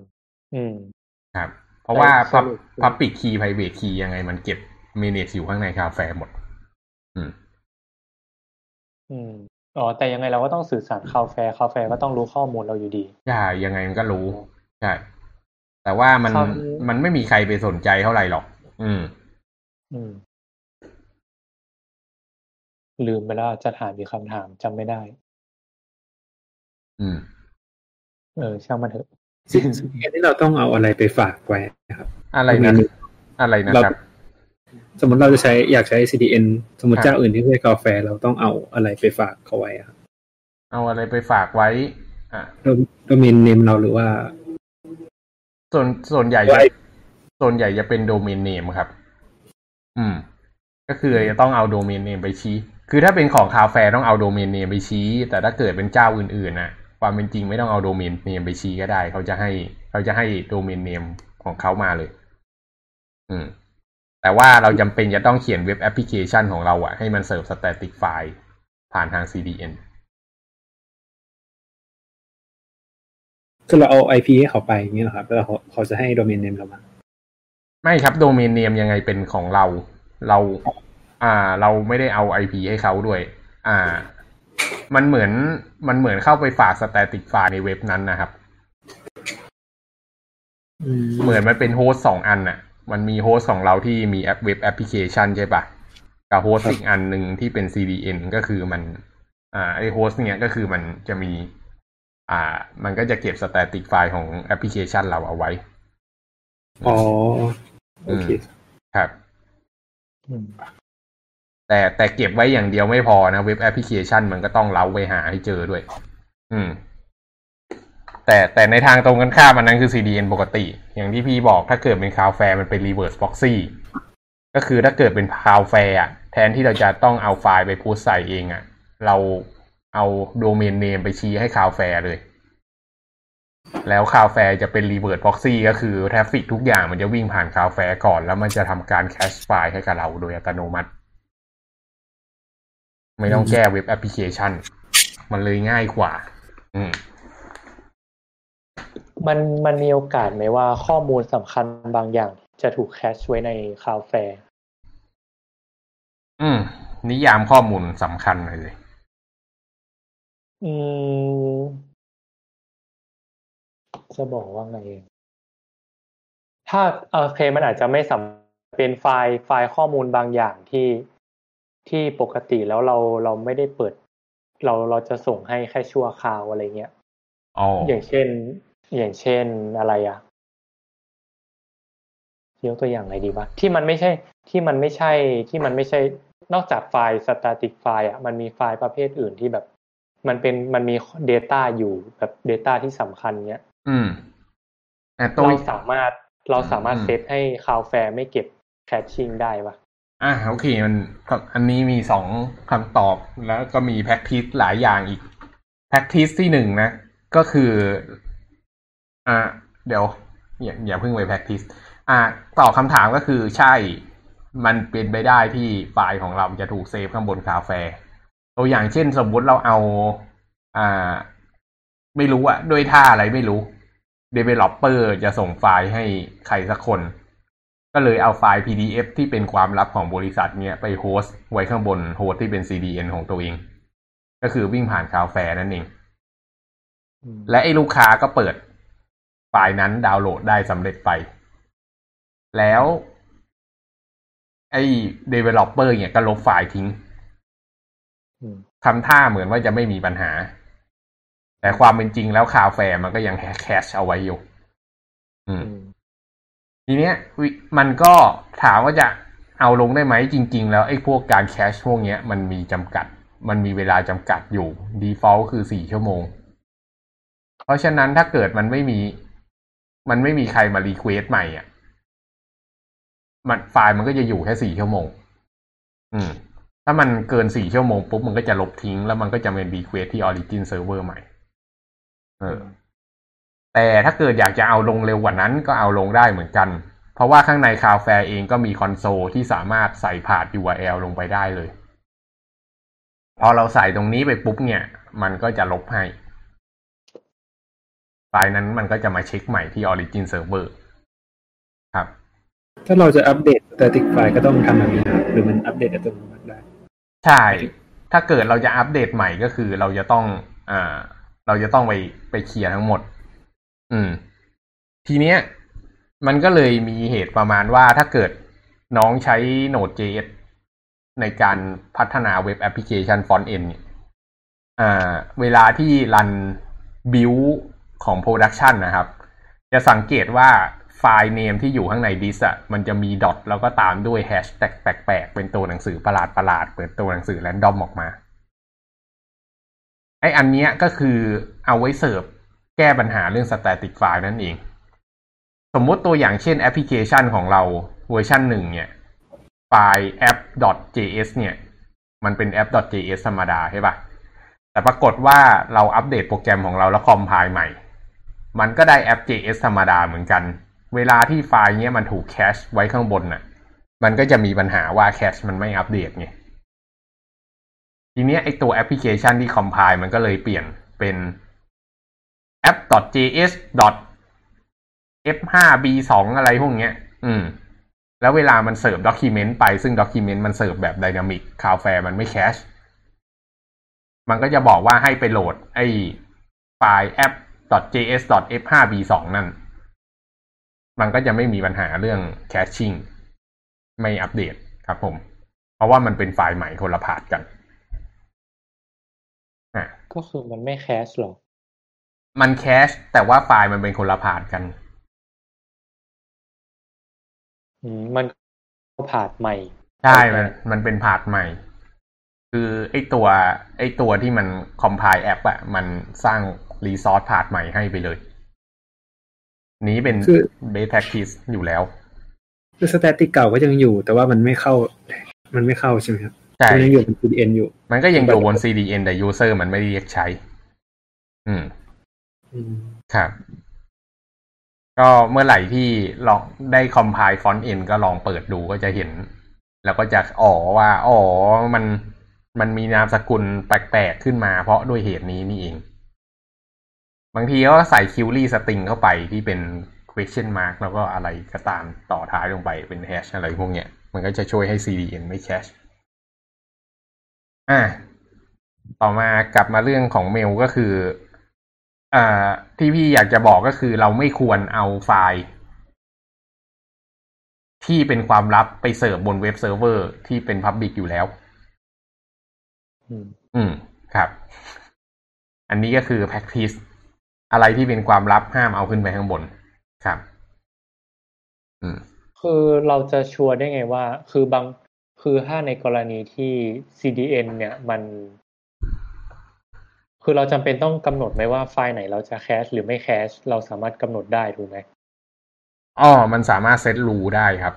อืมครับ เพราะว่าสรุป Public Key Private Key ยังไงมันเก็บ manage อยู่ข้างใน Cloudflare หมด อืม อืมอ๋อแต่ยังไงเราก็ต้องสื่อสาร Cloudflare Cloudflare ก็ต้องรู้ข้อมูลเราอยู่ดีใช่ยังไงมันก็รู้ ใช่ แต่ว่ามันคราวมันไม่มีใครไปสนใจเท่าไหร่หรอก อืม อืม ลืมไปแล้วจะถามอีกคำถามจำไม่ได้ อืม เออ ช่างมันเถอะสิ่งสิ่งที่เราต้องเอาอะไรไปฝากไว้นะครับ อะไรนะอะไรนะครับ สมมติเราจะใช้อยากใช้ CDN สมมติครับเจ้าอื่นที่ไม่ใช่กาแฟ เราต้องเอาอะไรไปฝากเขาไว้อะครับ เอาอะไรไปฝากไว้ อะโดเมนเนมเราหรือว่า ส่วนส่วนใหญ่ไว้จะส่วนใหญ่จะเป็นโดเมนเนมครับ อืม ก็คือจะต้องเอาโดเมนเนมไปชี้ คือถ้าเป็นของ Cloudflare ต้องเอาโดเมนเนมไปชี้ แต่ถ้าเกิดเป็นเจ้าอื่นๆนะความเป็นจริงไม่ต้องเอาโดเมนเนมไปชี้ก็ได้ เขาจะให้ เขาจะให้โดเมนเนมของเขามาเลย อืม แต่ว่าเราจำเป็นจะต้องเขียนเว็บแอปพลิเคชันของเราอะให้มันเสิร์ฟ static fileผ่านทาง CDN คือเราเอา IP ให้เขาไปอย่างเงี้ยเหรอครับแล้วเขาเขาจะให้โดเมนเนมเรามาไม่ครับโดเมนเนมยังไงเป็นของเรา เรา อ่า เราไม่ได้เอา IP ให้เขาด้วย อ่า มันเหมือนมันเหมือนเข้าไปฝาก static file ในเว็บนั้นนะครับเหมือนมันเป็น host สองอันน่ะ มันมี host ของเราที่มีแอปเว็บแอปพลิเคชันใช่ปะกับ host อีกอันหนึ่งที่เป็น CDN ก็คือมัน อ่าไอ host เนี้ยก็คือมันจะมี อ่า มันก็จะเก็บ static file ของแอปพลิเคชันเราเอาไว้ อ๋อ โอเค ครับอืมแต่แต่เก็บไว้อย่างเดียวไม่พอนะ เว็บแอปพลิเคชันมันก็ต้อง route ไปหาให้เจอด้วย อืม แต่แต่ในทางตรงกันข้ามอันนั้นคือ CDN ปกติ อย่างที่พี่บอกถ้าเกิดเป็น Cloudflare มันเป็น reverse proxy ก็คือถ้าเกิดเป็น Cloudflare อะแทนที่เราจะต้องเอาไฟล์ไป put ใส่เองอะเรา เอาโดเมนเนมไปชี้ให้ Cloudflare เลย แล้ว Cloudflare จะเป็น reverse proxy ก็คือ traffic ทุกอย่างมันจะวิ่งผ่าน Cloudflare ก่อน แล้วมันจะทำการ cache ไฟล์ให้กับเราโดยอัตโนมัติ ไม่ต้องแก้เว็บแอปพลิเคชัน มันเลยง่ายกว่า อืมมันมันมีโอกาสไหมว่าข้อมูลสำคัญบางอย่างจะถูก cache ไว้ใน Cloudflareอืม นิยามข้อมูลสำคัญหน่อยเลย อืม จะบอกว่าไง ถ้าโอเคมันอาจจะไม่สำเป็นไฟล์ไฟล์ข้อมูลบางอย่างที่ที่ปกติแล้วเราเราไม่ได้เปิด เราเราจะส่งให้แค่ชั่วคราวอะไรเงี้ยอ๋ออย่างเช่น อย่างเช่นอะไรอะยกตัวอย่างอะไรดีวะที่มันไม่ใช่ที่มันไม่ใช่ที่มันไม่ใช่นอกจากไฟล์ static ไฟล์อะมันมีไฟล์ประเภทอื่นที่แบบ มันเป็นมันมี Data อยู่แบบ Data ที่สำคัญเนี้ยอืมอะตัวเราสามารถเราสามารถอืมเซตให้ Cloudflare ไม่เก็บ caching ได้ปะอะโอเคมันอันนี้มีสองคำตอบแล้วก็มีแพ็กทิสหลายอย่างอีกแพ็กทิสที่หนึ่งนะ ก็คือ อ่า เดี๋ยว อย่าอย่าเพิ่งไปแพ็กทิสอ่าตอบคำถามก็คือใช่ มันเป็นไปได้ที่ไฟล์ของเราจะถูกเซฟข้างบนคาแฟ ตัวอย่างเช่นสมมุติเราเอา อ่า ไม่รู้อะด้วยท่าอะไรไม่รู้ developer จะส่งไฟล์ให้ใครสักคน ก็เลยเอาไฟล์ PDF ที่เป็นความลับของบริษัทเนี้ยไป host ไว้ข้างบน host ที่เป็น CDN ของตัวเอง ก็คือวิ่งผ่าน Cloudflare นั่นเองอืมและไอ้ลูกค้าก็เปิดไฟล์นั้นดาวน์โหลดได้สำเร็จไป แล้ว ไอ้ developer เนี่ยก็ลบไฟล์ทิ้งอืม ทำท่าเหมือนว่าจะไม่มีปัญหา แต่ความเป็นจริงแล้ว Cloudflare มันก็ยังcache เอาไว้อยู่อืมอืมทีเนี้ยวิมันก็ถามว่าจะเอาลงได้ไหมจริง ๆ แล้วไอ้พวกการ cache พวกเนี้ย มันมีจำกัด มันมีเวลาจำกัดอยู่ default คือสี่ชั่วโมง เพราะฉะนั้นถ้าเกิดมันไม่มี มันไม่มีใครมา request ใหม่อะมันไฟล์มันก็จะอยู่แค่สี่ชั่วโมง อืม ถ้ามันเกินสี่ชั่วโมงปุ๊บมันก็จะลบทิ้ง แล้วมันก็จะเป็น request ที่ origin server ใหม่ เออ แต่ถ้าเกิดอยากจะเอาลงเร็วกว่านั้นก็เอาลงได้เหมือนกัน เพราะว่าข้างในคาวแฟเองก็มีคอนโซลที่สามารถใส่ผ่าน URL ลงไปได้เลย พอเราใส่ตรงนี้ไปปุ๊บเนี่ย มันก็จะลบให้ไฟล์นั้นมันก็จะมาเช็คใหม่ที่ Origin Server ครับ ถ้าเราจะอัปเดต static file ก็ต้องทำแบบนี้นะครับหรือมันอัปเดตอัตโนมัติได้ ใช่ ถ้าเกิดเราจะอัปเดตใหม่ก็คือเราจะต้อง อ่า เราจะต้องไปไปเคลียร์ทั้งหมด อืม ทีเนี้ย มันก็เลยมีเหตุประมาณว่าถ้าเกิดน้องใช้ Node.js ในการพัฒนาเว็บแอปพลิเคชัน Front End เนี่ยอ่าเวลาที่รัน build ของ Production นะครับ จะสังเกตว่า ไฟล์เนมที่อยู่ข้างในดิสอะมันจะมีดอทแล้วก็ตามด้วยแฮชแท็กแปลกๆ เป็นตัวหนังสือประหลาดประหลาดๆเป็นตัวหนังสือแรนดอมออกมา ไออันเนี้ยก็คือเอาไว้เสิร์ฟแก้ปัญหาเรื่อง static file นั่นเอง สมมติตัวอย่างเช่นแอปพลิเคชันของเราเวอร์ชันหนึ่งเนี่ย ไฟล์ app.js เนี่ย มันเป็น app.js ธรรมดาใช่ปะแต่ปรากฏว่าเราอัปเดตโปรแกรมของเราแล้ว compile ใหม่ มันก็ได้ app.js ธรรมดาเหมือนกัน เวลาที่ไฟล์เนี้ยมันถูก cache ไว้ข้างบนน่ะ มันก็จะมีปัญหาว่า cache มันไม่อัปเดตไงทีเนี้ยไอตัวแอปพลิเคชันที่ compile มันก็เลยเปลี่ยนเป็น app.js f5b2 อะไรพวกเนี้ย อืม แล้วเวลามัน serve document ไป ซึ่ง document มันเสิร์ฟแบบ dynamic Cloudflare มันไม่ cache มันก็จะบอกว่าให้ไป load ไอไฟล์ app.js f5b2 นั่น มันก็จะไม่มีปัญหาเรื่อง cachingไม่อัปเดตครับผม เพราะว่ามันเป็นไฟล์ใหม่คนละ path กันอะก็คือมันไม่ cache หรอกมัน cache แต่ว่าไฟล์มันเป็นคนละ path กันอืมมันก็ผ่านใหม่ ใช่โอเคมันมันเป็น path ใหม่ คือไอตัวไอตัวที่มัน compile แอปอะมันสร้าง resource path ใหม่ให้ไปเลย นี้เป็นคือเบสแ a ็ก i ิสอยู่แล้ว คือ static เก่าก็ยังอยู่ แต่ว่ามันไม่เข้า มันไม่เข้าใช่ไหมครับใช่มันยังอยู่เป็น CDN อยู่ มันก็ยังอยู่บน CDN แต่ user มันไม่ได้เรียกใช้อืมอืมครับ ก็เมื่อไหร่ที่ลองได้คอมไพล์ฟอนต์เอ็นก็ลองเปิดดูก็จะเห็น แล้วก็จะอ๋อว่า อ๋อ มัน มันมีนามสกุลแปลกๆขึ้นมาเพราะด้วยเหตุนี้นี่เอง บางทีก็ใส่ query string เข้าไปที่เป็น question mark แล้วก็อะไรก็ตามต่อท้ายลงไปเป็น hash อะไรพวกเนี้ย มันก็จะช่วยให้ CDN ไม่ cache อ่าต่อมากลับมาเรื่องของเมลก็คืออ่าที่พี่อยากจะบอกก็คือเราไม่ควรเอาไฟล์ ที่เป็นความลับไปเสิร์ฟบน web server ที่เป็น public อยู่แล้ว อืมอืมครับ อันนี้ก็คือ practice อะไรที่เป็นความลับห้ามเอาขึ้นไปข้างบนครับ อืม คือเราจะชัวร์ได้ไงว่า คือบางคือถ้าในกรณีที่ CDN เนี่ยมัน คือเราจำเป็นต้องกำหนดไหมว่าไฟล์ไหนเราจะแคชหรือไม่แคชเราสามารถกำหนดได้ถูกไหมอ๋อ มันสามารถเซตรูได้ครับ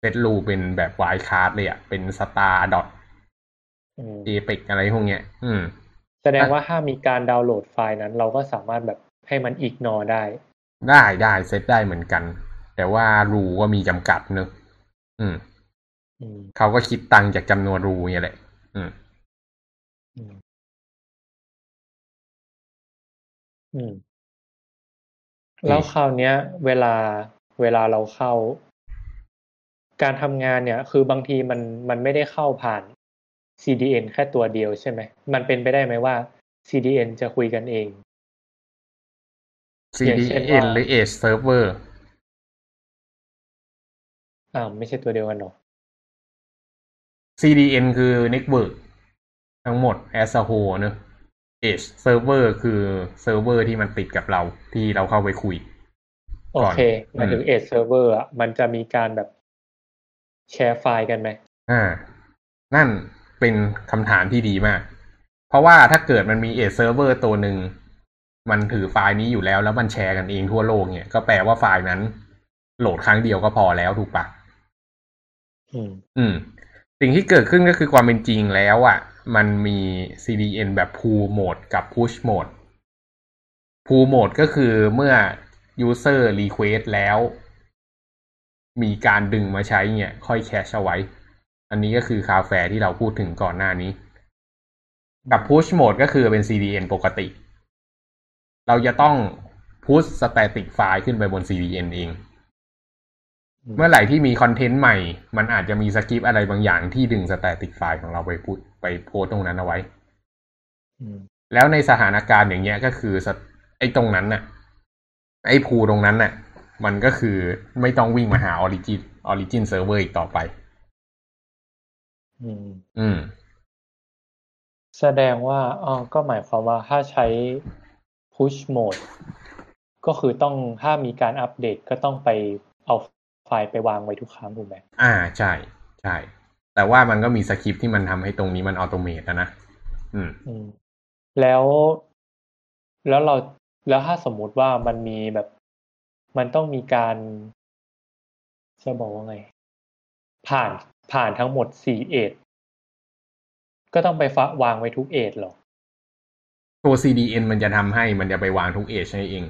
set rule เป็นแบบ wildcard เลยอะเป็น star dot อืมเอพิกอะไรพวกเนี้ย อืม แสดงว่าถ้ามีการดาวน์โหลดไฟล์นั้น เราก็สามารถแบบ ให้มัน ignore ได้ ได้ได้เซตได้เหมือนกัน แต่ว่า rule ก็มีจำกัดเนอะอืมอืมเขาก็คิดตังค์จากจำนวน rule เนี่ยแหละอืมอืม อืม แล้วคราวเนี้ย เวลาเวลาเราเข้า การทำงานเนี่ย คือบางทีมันมันไม่ได้เข้าผ่าน CDN แค่ตัวเดียวใช่ไหม มันเป็นไปได้ไหมว่า CDN จะคุยกันเองอย่างเช่น CDN ว่าหรือ Edge Server อ่าไม่ใช่ตัวเดียวกันหรอ CDN คือ Network ทั้งหมด as a whole เนอะ Edge Server คือเซิร์ฟเวอร์ที่มันติดกับเราที่เราเข้าไปคุย โอเคหมายถึง Edge Server อะมันจะมีการแบบแชร์ไฟล์กันไหมอ่า นั่นเป็นคำถามที่ดีมาก เพราะว่าถ้าเกิดมันมี Edge Server ตัวหนึ่ง มันถือไฟล์นี้อยู่แล้ว แล้วมันแชร์กันเองทั่วโลกเนี่ยก็แปลว่าไฟล์นั้น load ครั้งเดียวก็พอแล้วถูกปะอืม อืม สิ่งที่เกิดขึ้นก็คือความเป็นจริงแล้วอะ มันมี CDN แบบ pull mode กับ push mode pull mode ก็คือเมื่อ user request แล้ว มีการดึงมาใช้เนี่ยค่อยแคชเอาไว้ อันนี้ก็คือคาแฟที่เราพูดถึงก่อนหน้านี้ กับ push mode ก็คือเป็น CDN ปกติ เราจะต้อง push static file ขึ้นไปบน CDN เอง เมื่อไหร่ที่มี content ใหม่ มันอาจจะมีสคริปต์อะไรบางอย่างที่ดึง static file ของเราไป push ไป push ตรงนั้นเอาไว้อืมแล้วในสถานการณ์อย่างเงี้ยก็คือสะไอ้ตรงนั้นน่ะ ไอ้ pool ตรงนั้นน่ะ มันก็คือไม่ต้องวิ่งมาหา origin origin server อีกต่อไป อืมอืมแสดงว่าอ๋อก็หมายความว่าถ้าใช้ push mode ก็คือต้องถ้ามีการอัปเดตก็ต้องไปเอาไฟล์ไปวางไว้ทุกครั้งถูกไหมอ่าใช่ใช่ แต่ว่ามันก็มีสคริปต์ที่มันทำให้ตรงนี้มัน automate นะอืมอืมแล้ว แล้วเราแล้วถ้าสมมุติว่ามันมีแบบ มันต้องมีการจะบอกว่าไง ผ่านผ่านทั้งหมดสี่ edge ก็ต้องไปฟะวางไว้ทุก edge หรอ ตัว CDN มันจะทำให้มันจะไปวางทุกเอชให้เอง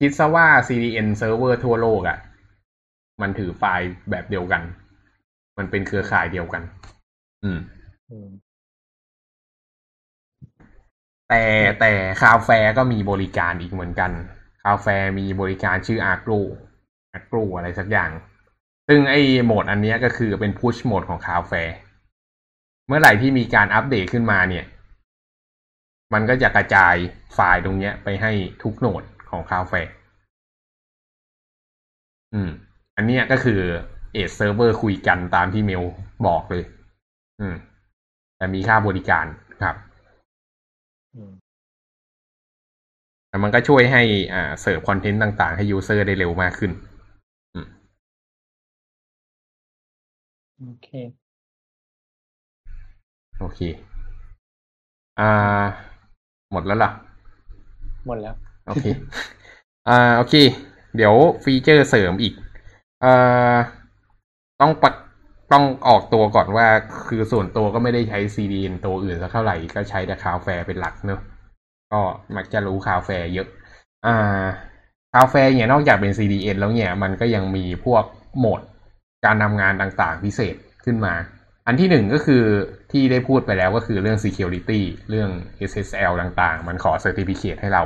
คิดซะว่า CDN เซิร์ฟเวอร์ทั่วโลกอะ่ะ มันถือไฟล์แบบเดียวกัน มันเป็นเครือข่ายเดียวกัน อืมอืมแต่แต่ Cloudflare ก็มีบริการอีกเหมือนกัน Cloudflare มีบริการชื่อ a g r o a g r o อะไรสักอย่าง ซึ่งไอ้โหมดอันเนี้ยก็คือเป็น push mode ของ Cloudflareเมื่อไหร่ที่มีการอัปเดตขึ้นมาเนี่ย มันก็จะกระจายไฟล์ตรงเนี้ยไปให้ทุก node ของ Cloudflare อืม อันเนี้ยก็คือ edge server คุยกันตามที่เมลบอกเลย อืม แต่มีค่าบริการครับอืมแต่มันก็ช่วยให้อ่า serve content ต่างๆ ให้ user ได้เร็วมากขึ้นอืมโอเค โอเค อ่า หมดแล้วล่ะ หมดแล้ว โอเค อ่า โอเค เดี๋ยว feature เสริมอีกอ่าต้องปะต้องออกตัวก่อนว่า คือส่วนตัวก็ไม่ได้ใช้ CDN ตัวอื่นสักเท่าไหร่ ก็ใช้แต่ Cloudflare เป็นหลักเนอะก็มักจะรู้ Cloudflare เยอะ อ่า Cloudflare เนี่ยนอกจากเป็น CDN แล้วเนี่ย มันก็ยังมีพวกโหมดการทำงานต่างๆ พิเศษขึ้นมา อันที่หนึ่งก็คือที่ได้พูดไปแล้วก็คือเรื่อง security เรื่อง SSL ต่างๆ มันขอ certificate ให้เรา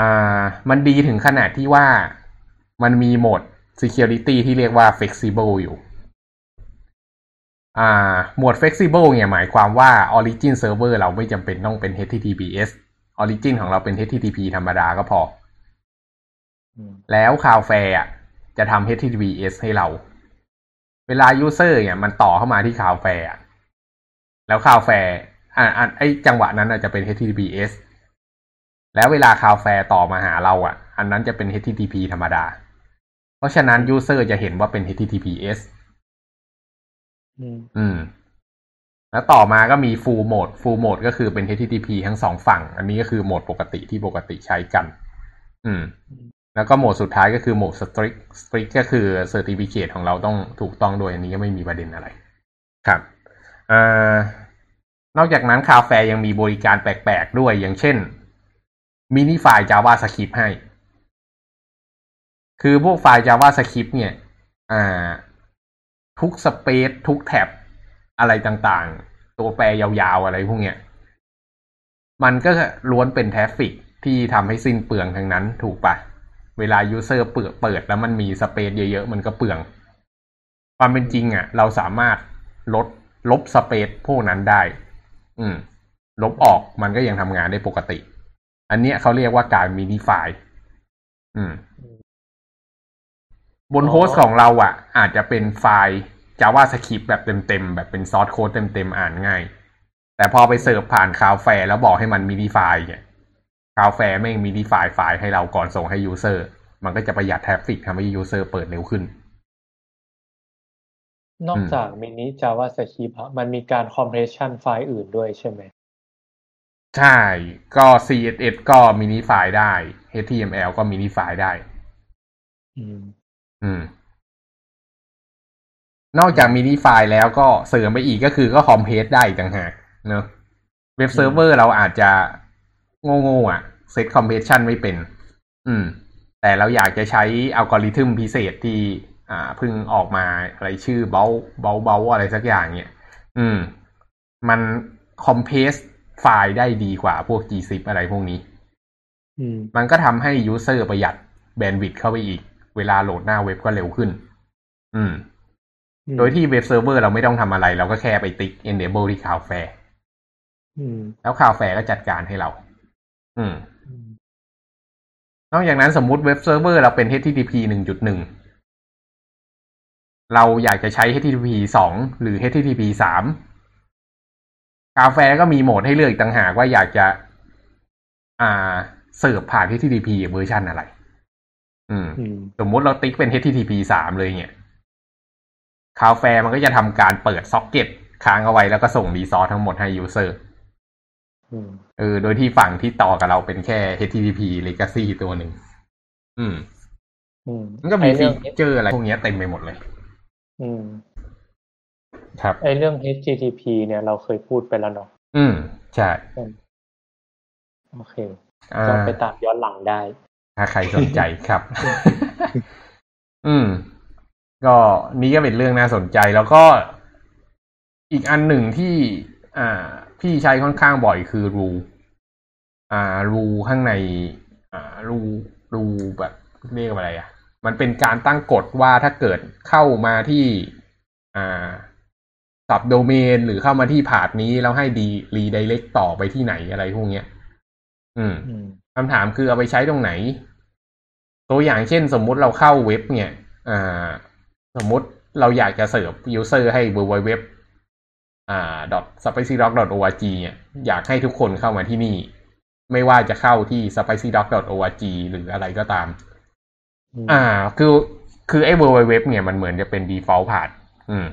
อ่า มันดีถึงขนาดที่ว่ามันมีโหมด security ที่เรียกว่า flexible อยู่ อ่า หมวด flexible เนี่ยหมายความว่า origin server เราไม่จำเป็นต้องเป็น https origin ของเราเป็น http ธรรมดาก็พออืมแล้ว Cloudflare จะทำ https ให้เรา เวลา user เนี่ยมันต่อเข้ามาที่ Cloudflare แล้ว Cloudflare อ่าอ่าไอจังหวะนั้นอาจจะเป็น https แล้วเวลา Cloudflare ต่อมาหาเราอะ อันนั้นจะเป็น http ธรรมดา เพราะฉะนั้น user จะเห็นว่าเป็น https อืมอืม แล้วต่อมาก็มี full mode full mode ก็คือเป็น http ทั้งสองฝั่ง อันนี้ก็คือโหมดปกติที่ปกติใช้กัน อืม แล้วก็โหมดสุดท้ายก็คือโหมด strict strict ก็คือ certificate ของเราต้องถูกต้องโดยอันนี้ก็ไม่มีประเด็นอะไร ครับอนอกจากนั้นคาแฟยังมีบริการแปลกๆด้วยอย่างเช่นมินิไฟล์ JavaScript ให้ คือพวกไฟล์ JavaScript เนี่ยอ่าทุกสเปซทุกแท็บอะไรต่างๆ ตัวแปรยาวๆอะไรพวกเนี้ย มันก็ล้วนเป็น traffic ที่ทำให้สิ้นเปลืองทั้งนั้นถูกปะ เวลา user เปิดเปิดแล้วมันมี space เยอะๆ มันก็เปลือง ความเป็นจริงอะ เราสามารถลดลบ space พวกนั้นได้ อืม ลบออกมันก็ยังทำงานได้ปกติ อันเนี้ยเขาเรียกว่าการ minify อืม บน host ของเราอะ อาจจะเป็นไฟล์ JavaScript แบบเต็มๆ แบบเป็น source code เต็มๆ อ่านง่าย แต่พอไปเสิร์ฟผ่าน Cloudflare แล้วบอกให้มัน minify เนี่ย Cloudflare แม่ง minify ไฟล์ให้เราก่อนส่งให้ user มันก็จะประหยัด traffic ทำให้ user เปิดเร็วขึ้น นอกจากมินิ JavaScript อะมันมีการ compression ไฟล์อื่นด้วยใช่ไหม ใช่ ก็ CSS ก็ minify ได้ HTML ก็ minify ได้ อืม อืม นอกจาก minify แล้วก็เสริมไปอีกก็คือก็ compress ได้อีกต่างหากเนอะเว็บเซิร์ฟเวอร์เราอาจจะ โง่ๆอะเซต compression ไม่เป็น อืม แต่เราอยากจะใช้อัลกอริทึมพิเศษที่ อ่าเพิ่งออกมาอะไรชื่อเบลเบลเบลอะไรสักอย่างเนี่ยอืม มัน compress ไฟล์ได้ดีกว่าพวก gzip อะไรพวกนี้ อืม มันก็ทำให้ user ประหยัดbandwidth เข้าไปอีก เวลาโหลดหน้าเว็บก็เร็วขึ้น อืม โดยที่เว็บเซิร์ฟเวอร์เราไม่ต้องทำอะไร เราก็แค่ไปติ๊ก enable ที่ Cloudflare อืมแล้ว Cloudflare ก็จัดการให้เรา อืม อืมนอกจากนั้นสมมุติเว็บเซิร์ฟเวอร์เราเป็น HTTP 1.1 เราอยากจะใช้ HTTP 2 หรือ HTTP 3 Cloudflare ก็มีโหมดให้เลือกอีกต่างหากว่าอยากจะ อ่าเสิร์ฟผ่าน HTTP เวอร์ชันอะไร อืม อืมสมมุติเราติ๊กเป็น HTTP สามเลยเนี่ย Cloudflare มันก็จะทำการเปิดซ็อกเก็ตค้างเอาไว้แล้วก็ส่ง resource ทั้งหมดให้ user เออ โดยที่ฝั่งที่ต่อกับเราเป็นแค่ HTTP legacy ตัวหนึ่ง อืมอืมมันก็มีไอฟีเรื่องเจอร์อะไรพวกเนี้ยเต็มไปหมดเลย อืม ครับ ไอเรื่อง HTTP เนี่ยเราเคยพูดไปแล้วเนาะ อืม ใช่ โอเคอ่าก็ไปตามย้อนหลังได้ ถ้าใครสนใจครับ อืม ก็นี่ก็เป็นเรื่องน่าสนใจแล้วก็อีกอันหนึ่งที่ อ่า พี่ใช้ค่อนข้างบ่อยคือรูอ่ารูข้างใน อ่ารูรูแบบเรียกว่าอะไรอะ มันเป็นการตั้งกฎว่าถ้าเกิดเข้ามาที่ อ่าสับโดเมนหรือเข้ามาที่ผาดนี้แล้วให้ดีรีไดเรกต่อไปที่ไหนอะไรพวกเนี้ย อืมอืมคำถามคือเอาไปใช้ตรงไหน ตัวอย่างเช่นสมมุติเราเข้าเว็บเนี่ย อ่า สมมุติเราอยากจะเสิร์ฟ user ให้ www อ่า .spicydoc.org เนี่ย อยากให้ทุกคนเข้ามาที่นี่ ไม่ว่าจะเข้าที่ spicydoc.org หรืออะไรก็ตามอืมอ่า คือคือไอ้ www เนี่ยมันเหมือนจะเป็น default path อืม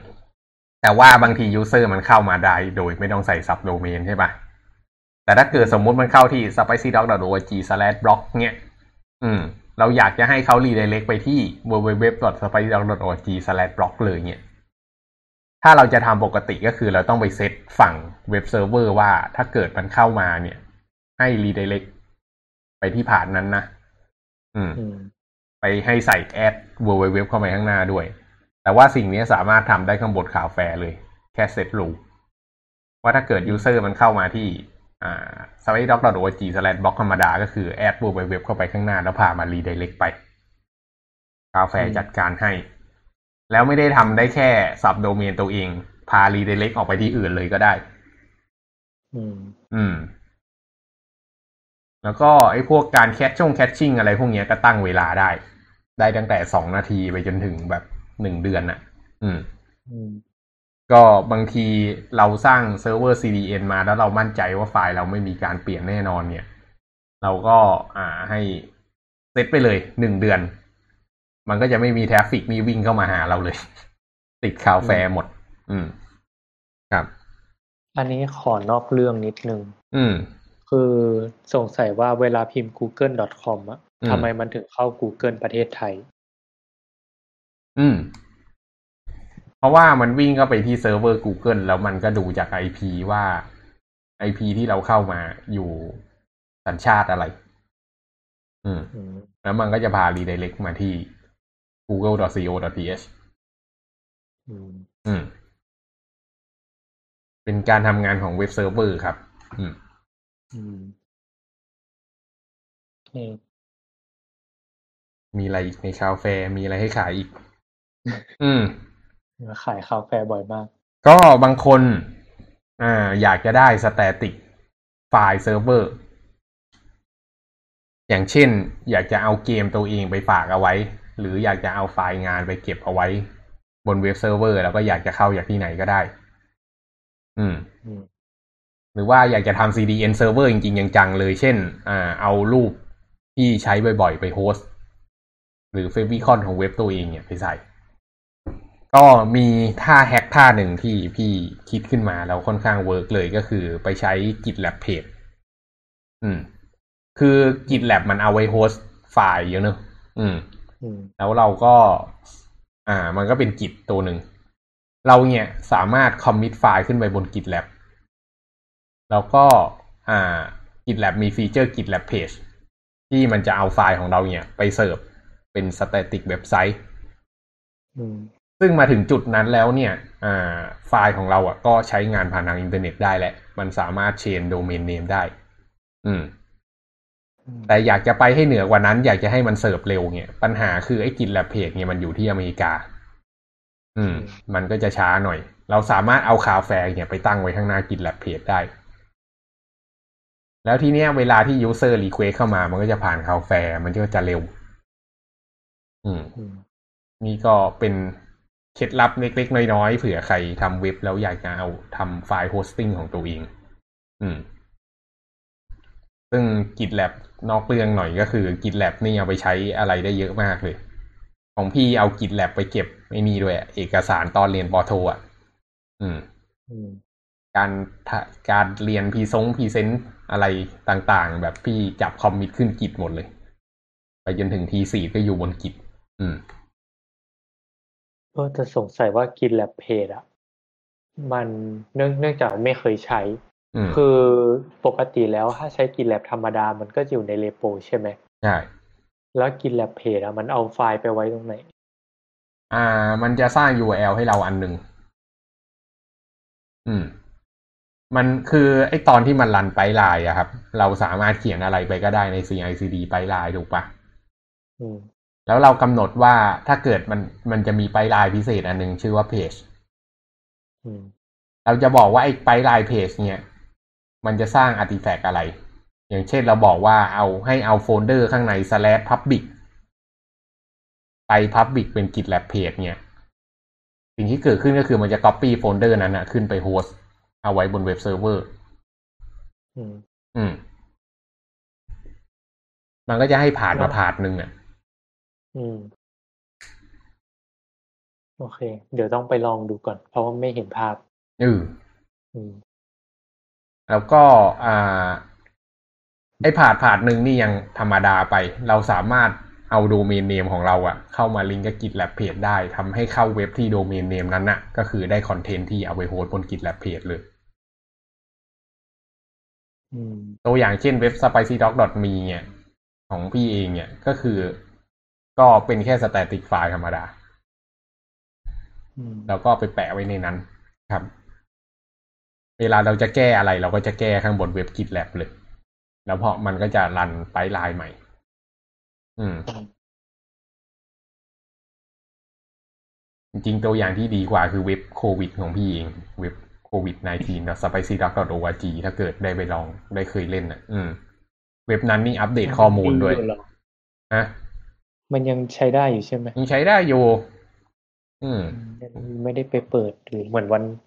แต่ว่าบางที user มันเข้ามาได้โดยไม่ต้องใส่ subdomain ใช่ปะแต่ถ้าเกิดสมมุติมันเข้าที่ spicydoc.org/blog เนี่ย อืม เราอยากจะให้เขา redirect ไปที่ www.spicydoc.org/blog เลยเนี่ย ถ้าเราจะทำปกติก็คือเราต้องไปเซตฝั่งเว็บเซิร์ฟเวอร์ว่าถ้าเกิดมันเข้ามาเนี่ย ให้ redirect ไปที่ path นั้นนะอืมอืม ไปให้ใส่ add www เข้าไปข้างหน้าด้วย แต่ว่าสิ่งนี้สามารถทำได้ข้างบน Cloudflare เลย แค่เซต rule ว่าถ้าเกิด user มันเข้ามาที่อ่า s w i d o c o r g b l o g ธรรมดาก็คือแอด www เข้าไปข้างหน้าแล้วพามา redirect ไป Cloudflare อืมจัดการให้ แล้วไม่ได้ทำได้แค่ subdomain ตัวเอง พา redirect ออกไปที่อื่นเลยก็ได้ อืม อืม แล้วก็ไอ้พวกการ caching caching อะไรพวกเนี้ยก็ตั้งเวลาได้ ได้ตั้งแต่สองนาทีไปจนถึงแบบหนึ่งเดือนน่ะอืมอืม ก็บางทีเราสร้างเซิร์ฟเวอร์ CDN มาแล้วเรามั่นใจว่าไฟล์เราไม่มีการเปลี่ยนแน่นอนเนี่ย เราก็อ่าให้เซตไปเลยหนึ่งเดือน มันก็จะไม่มี traffic นี่วิ่งเข้ามาหาเราเลย ติด Cloudflare หมด อืม ครับ อันนี้ขอนอกเรื่องนิดนึง อืม คือสงสัยว่าเวลาพิมพ์ google.com อะอืมทำไมมันถึงเข้า Google ประเทศไทย อืม เพราะว่ามันวิ่งเข้าไปที่เซิร์ฟเวอร์ Google แล้วมันก็ดูจาก IP ว่า IP ที่เราเข้ามาอยู่สัญชาติอะไร อืมอืมแล้วมันก็จะพา redirect มาที่ google.co.th อืมอืม เป็นการทำงานของเว็บเซิร์ฟเวอร์ครับ อืม อืมโอเคมีอะไรอีกใน Cloudflare มีอะไรให้ขายอีก อืม ขาย Cloudflare บ่อยมาก ก็บางคน อ่า อยากจะได้ static file server อย่างเช่น อยากจะเอาเกมตัวเองไปฝากเอาไว้ หรืออยากจะเอาไฟล์งานไปเก็บเอาไว้บนเว็บเซิร์ฟเวอร์แล้วก็อยากจะเข้าจากที่ไหนก็ได้อืมอืม หรือว่าอยากจะทำ CDN server จริงๆจังๆเลย เช่น อ่า เอารูปที่ใช้บ่อยๆ ไป host หรือเฟร i คอนของเว็บตัวเองเนี่ยไปใส่ ก็มีท่า hack ท่าหนึ่งที่พี่คิดขึ้นมาแล้วค่อนข้าง work เลยก็คือไปใช้ GitLab Page อืม คือ GitLab มันเอาไว้ host ไฟล์เยอะเนอะอืมอืม แล้วเราก็ อ่า มันก็เป็น Git ตัวหนึ่ง เราเนี่ยสามารถ commit ไฟล์ขึ้นไปบน GitLab แล้วก็อ่า GitLab มี feature GitLab Page ที่มันจะเอาไฟล์ของเราเนี่ย ไปเสิร์ฟเป็น static เว็บไซต์อืมซึ่งมาถึงจุดนั้นแล้วเนี่ยอ่าไฟล์ของเราอะก็ใช้งานผ่านทางอินเทอร์เน็ตได้แหละ มันสามารถ change domain name ได้ อืมอืม แต่อยากจะไปให้เหนือกว่านั้น อยากจะให้มันเสิร์ฟเร็วเนี่ย ปัญหาคือไอ้ GitLab Page เนี่ยมันอยู่ที่อเมริกา อืม มันก็จะช้าหน่อย เราสามารถเอา Cloudflare เนี่ยไปตั้งไว้ข้างหน้า GitLab Page ได้ แล้วทีเนี้ยเวลาที่ user request เข้ามา มันก็จะผ่าน Cloudflare มันก็จะเร็วอืมอืม นี่ก็เป็นเคล็ดลับเล็กๆน้อยๆเผื่อใครทำเว็บแล้วอยากจะเอาทำ file hosting ของตัวเอง อืมซึ่ง GitLab นอกเรื่องหน่อยก็คือ GitLab นี่เอาไปใช้อะไรได้เยอะมากเลย ของพี่เอา GitLab ไปเก็บไอ้นี่ด้วยอะเอกสารตอนเรียนปอโทอะ อืมอืมการทะการเรียนพรีซง present อะไรต่างๆ แบบพี่จับ commit ขึ้น Git หมดเลย ไปจนถึงทีสี่ก็อยู่บนกิจอืมเออแต่สงสัยว่ากินแลบเพจอะมันเนื่องเนื่องจากไม่เคยใช้อืม คือปกติแล้วถ้าใช้กินแลบธรรมดามันก็จะอยู่ในเรโปใช่ไหมใช่แล้วกินแลบเพจอะมันเอาไฟล์ไปไว้ตรงไหน อ่า มันจะสร้าง URL ให้เราอันหนึ่งอืม มันคือไอตอนที่มันรันไปไลน์อะครับ เราสามารถเขียนอะไรไปก็ได้ใน CICD ไปไลน์ถูกปะอืมแล้วเรากำหนดว่าถ้าเกิดมันมันจะมี pipeline พิเศษอันหนึ่งชื่อว่าเพจอืมเราจะบอกว่าไอ้ pipeline page เนี่ย มันจะสร้าง artifact อะไร อย่างเช่นเราบอกว่าเอาให้เอาโฟลเดอร์ข้างใน slash public ไป publish เป็น GitLab page เนี่ยสิ่งที่เกิดขึ้นก็คือมันจะ copy โฟลเดอร์นั้นนะขึ้นไป hostเอาไว้บนเว็บเซิร์ฟเวอร์อืมอืมมันก็จะให้ path มา path หนึ่งอะ อืม โอเค เดี๋ยวต้องไปลองดูก่อน เพราะว่าไม่เห็นภาพเอออืม แล้วก็อ่าไอ้ path path หนึ่งนี่ยังธรรมดาไป เราสามารถเอา domain name ของเราอะเข้ามาลิงก์กับ GitLab Page ได้ทำให้เข้าเว็บที่ domain name นั้นน่ะ ก็คือได้ content ที่เอาไป host บน GitLab Page เลยอืมตัวอย่างเช่นเว็บ spicydoc.me เนี่ยของพี่เองเนี่ยก็คือก็เป็นแค่ static ไฟล์ธรรมดาอืมแล้วก็ไปแปะไว้ในนั้นครับ เวลาเราจะแก้อะไร เราก็จะแก้ข้างบนเว็บ GitLab เลย แล้วพอมันก็จะรันไปไลน์ใหม่ อืม จริงๆตัวอย่างที่ดีกว่าคือเว็บโควิดของพี่เอง เว็บโควิด -19 แล้ว spicyduck.org ถ้าเกิดได้ไปลองได้เคยเล่นอะ อืม เว็บนั้นนี่อัปเดตข้อมูลด้วยนงเหรอฮะมันยังใช้ได้อยู่ใช่ไหมยังใช้ได้อยู่ อืม ไม่ได้ไปเปิดหรือเหมือนวันก็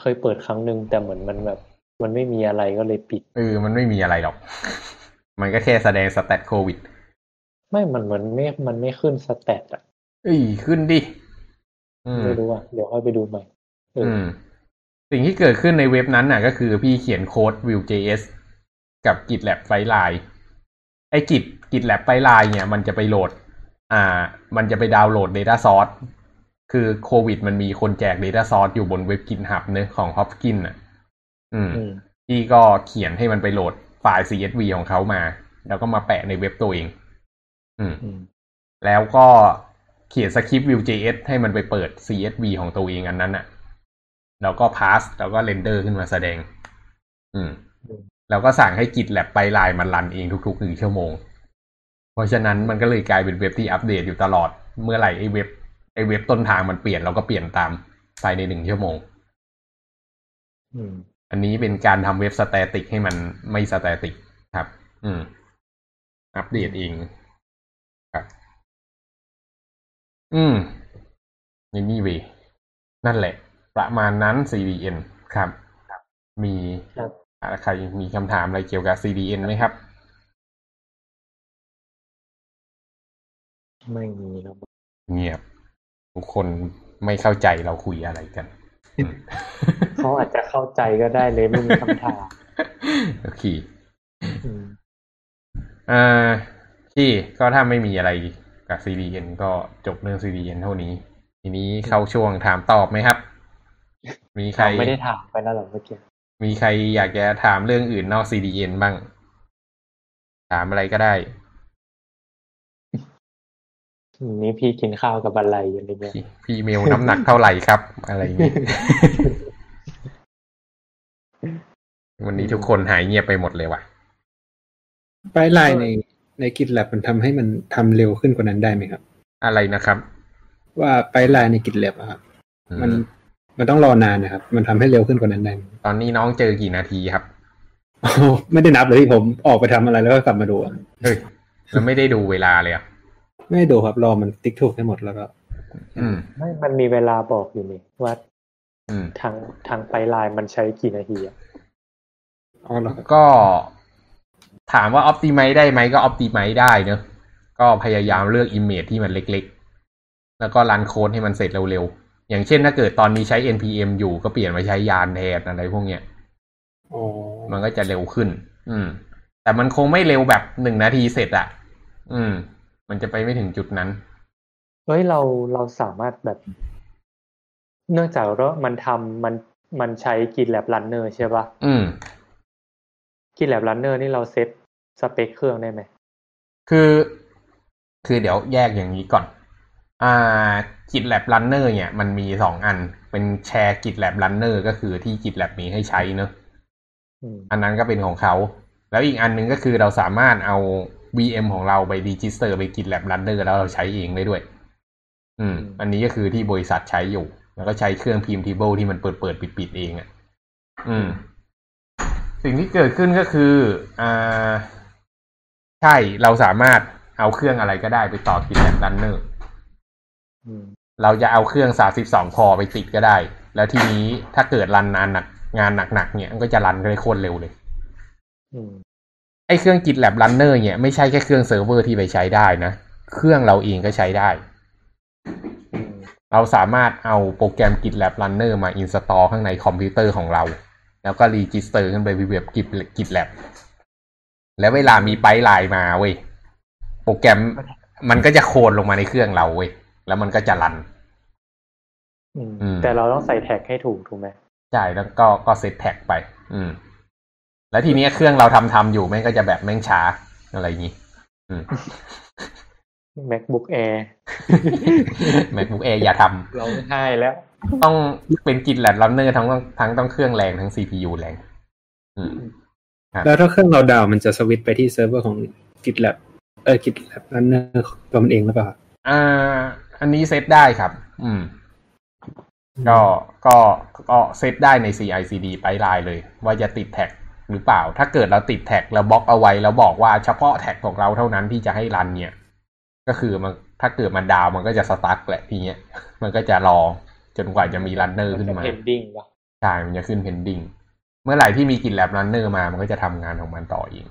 เคยเปิดครั้งหนึ่งแต่เหมือนมันแบบ มันไม่มีอะไรก็เลยปิดเออมันไม่มีอะไรหรอก มันก็แค่แสดงสแตทโควิด ไม่มันเหมือนไม่มันไม่ขึ้นสแตทอะเอ้ยขึ้นดิอืมไม่รู้อะเดี๋ยวค่อยไปดูใหม่เอออือมสิ่งที่เกิดขึ้นในเว็บนั้นน่ะ ก็คือพี่เขียนโค้ด Vue.js กับ GitLab Flightline ไอ้ Git GitLab Flightline เนี่ย มันจะไปโหลด อ่า มันจะไปดาวน์โหลด Data Source คือโควิดมันมีคนแจก Data Source อยู่บนเว็บ GitHub เนอะของ Hopkins อะ อืมอืมพี่ก็เขียนให้มันไปโหลดไฟล์ CSV ของเขามา แล้วก็มาแปะในเว็บตัวเอง อืมอืมแล้วก็เขียน script Vue.js ให้มันไปเปิด CSV ของตัวเองอันนั้นอะแล้วก็ parse แล้วก็ render ขึ้นมาแสดง อืม แล้วก็สั่งให้ GitLab pipeline มัน run เองทุกๆหนึ่งชั่วโมง เพราะฉะนั้นมันก็เลยกลายเป็นเว็บที่อัปเดตอยู่ตลอด เมื่อไหร่ไอ้เว็บ ไอ้เว็บต้นทางมันเปลี่ยนเราก็เปลี่ยนตามภายในหนึ่งชั่วโมงอืมอันนี้เป็นการทำเว็บ static ให้มันไม่ static ครับ อืม อัปเดตเองครับ อืมนี่นี่เวยนั่นแหละ ประมาณนั้น CDN ครับ มีครับอ่าใครมีคำถามอะไรเกี่ยวกับ CDN ไหมครับ ไม่มีแล้วเงียบ ทุกคนไม่เข้าใจเราคุยอะไรกันอืมเขาอาจจะเข้าใจก็ได้เลยไม่มีคำถามโอเคอืมอ่าที่ก็ถ้าไม่มีอะไรกับ CDN ก็จบเรื่อง CDN เท่านี้ ทีนี้เข้าช่วงถามตอบไหมครับ มีใครเราไม่ได้ถามไปแล้วหรอเมื่อกี้มีใครอยากจะถามเรื่องอื่นนอก CDN บ้าง ถามอะไรก็ได้อืม นี่พี่กินข้าวกับอะไรอะไรเงี้ยพี่พี่เมลน้ำหนักเท่าไหร่ครับ อะไรอย่างนี้วันนี้ทุกคนหายเงียบไปหมดเลยว่ะไฟล์ไลน์ในใน GitLab มันทำให้มันทำเร็วขึ้นกว่านั้นได้ไหมครับ อะไรนะครับ ว่าไฟล์ไลน์ใน GitLab อะครับอืมันมมันต้องรอนานนะครับ มันทำให้เร็วขึ้นกว่านั้นได้ไหมตอนนี้น้องเจอกี่นาทีครับอ๋อไม่ได้นับเลยที่ผมออกไปทำอะไรแล้วก็กลับมาดูอะเฮ้ยมันไม่ได้ดูเวลาเลยอะ ไม่ได้ดูครับรอมันติ๊กถูกให้หมดแล้วก็อืมไม่มันมีเวลาบอกอยู่นี่ว่าอืมทางทางไปไลน์มันใช้กี่นาทีอะอ๋อเหรอครับก็ ถามว่า optimize ได้ไหมก็ optimize ได้เนอะก็พยายามเลือก image ที่มันเล็กๆ แล้วก็รันโค้ดให้มันเสร็จเร็วๆ อย่างเช่นถ้าเกิดตอนนี้ใช้ npm อยู่ก็เปลี่ยนมาใช้ยานแทนอะไรพวกเนี้ยอ๋อมันก็จะเร็วขึ้น อืม แต่มันคงไม่เร็วแบบหนึ่งนาทีเสร็จอะอืม มันจะไปไม่ถึงจุดนั้น เฮ้ยเราเราสามารถแบบ เนื่องจากว่ามันทำมันมันใช้ GitLab Runner ใช่ปะอืม GitLab Runner นี่เราเซตสเปคเครื่องได้ไหม คือ คือเดี๋ยวแยกอย่างนี้ก่อน อ่า GitLab Runner เนี่ย มันมีสองอัน เป็นแชร์ GitLab Runner ก็คือที่ GitLab มีให้ใช้เนอะอืมอันนั้นก็เป็นของเขา แล้วอีกอันหนึ่งก็คือเราสามารถเอา VM ของเราไป register ไป GitLab Runner แล้วเราใช้เองได้ด้วย อืม อันนี้ก็คือที่บริษัทใช้อยู่ แล้วก็ใช้เครื่อง Printable ที่มันเปิดเปิดปิดปิดๆเองอะ อืม สิ่งที่เกิดขึ้นก็คือ อ่า ใช่ เราสามารถเอาเครื่องอะไรก็ได้ไปต่อ GitLab Runner อืมเราจะเอาเครื่อง 32 core ไปติดก็ได้ แล้วทีนี้ถ้าเกิด run งานหนักงานหนักๆเนี่ย มันก็จะ run ได้โคตรเร็วเลยอืม ไอ้เครื่อง GitLab Runner เนี่ยไม่ใช่แค่เครื่องเซิร์ฟเวอร์ที่ไปใช้ได้นะ เครื่องเราเองก็ใช้ได้อืมเราสามารถเอาโปรแกรม GitLab Runner มา install ข้างในคอมพิวเตอร์ของเรา แล้วก็ register ขึ้นไปเว็บ Git- GitLab แล้วเวลามี pipeline มาเว้ย โปรแกรมมันก็จะโคลนลงมาในเครื่องเราเว้ย แล้วมันก็จะรันอืมอืมแต่เราต้องใส่แท็กให้ถูกถูกไหมใช่แล้วก็ก็เซตแท็กไป อืม แล้วทีเนี้ยเครื่องเราทำทำอยู่แม่งก็จะแบบแม่งช้าอะไรอย่างงี้อืม MacBook Air MacBook Air อย่าทำร้องไห้แล้ว ต้องเป็นกินแลดลันเนอร์ทั้งทั้งต้องเครื่องแรงทั้ง CPU แรงอืมแล้วถ้าเครื่องเรา down มันจะสวิตช์ไปที่เซิร์ฟเวอร์ของ GitLab เออ GitLab Runner ตัวมันเองหรือเปล่าครับอ่า อันนี้เซตได้ครับ อืมก็ก็ก็เซตได้ใน CICD ไปไลน์เลย ว่าจะติด tag หรือเปล่า ถ้าเกิดเราติด tag เราบล็อกเอาไว้แล้วบอกว่าเฉพาะ tag ของเราเท่านั้นที่จะให้ run เนี่ย ก็คือมันถ้าเกิดมัน down มันก็จะ stuck แหละทีเนี้ย มันก็จะรอจนกว่าจะมี runner ขึ้นมา pending ป่ะใช่มันจะขึ้น pending เมื่อไหร่ที่มี GitLab Runner มามันก็จะทำงานของมันต่อเอง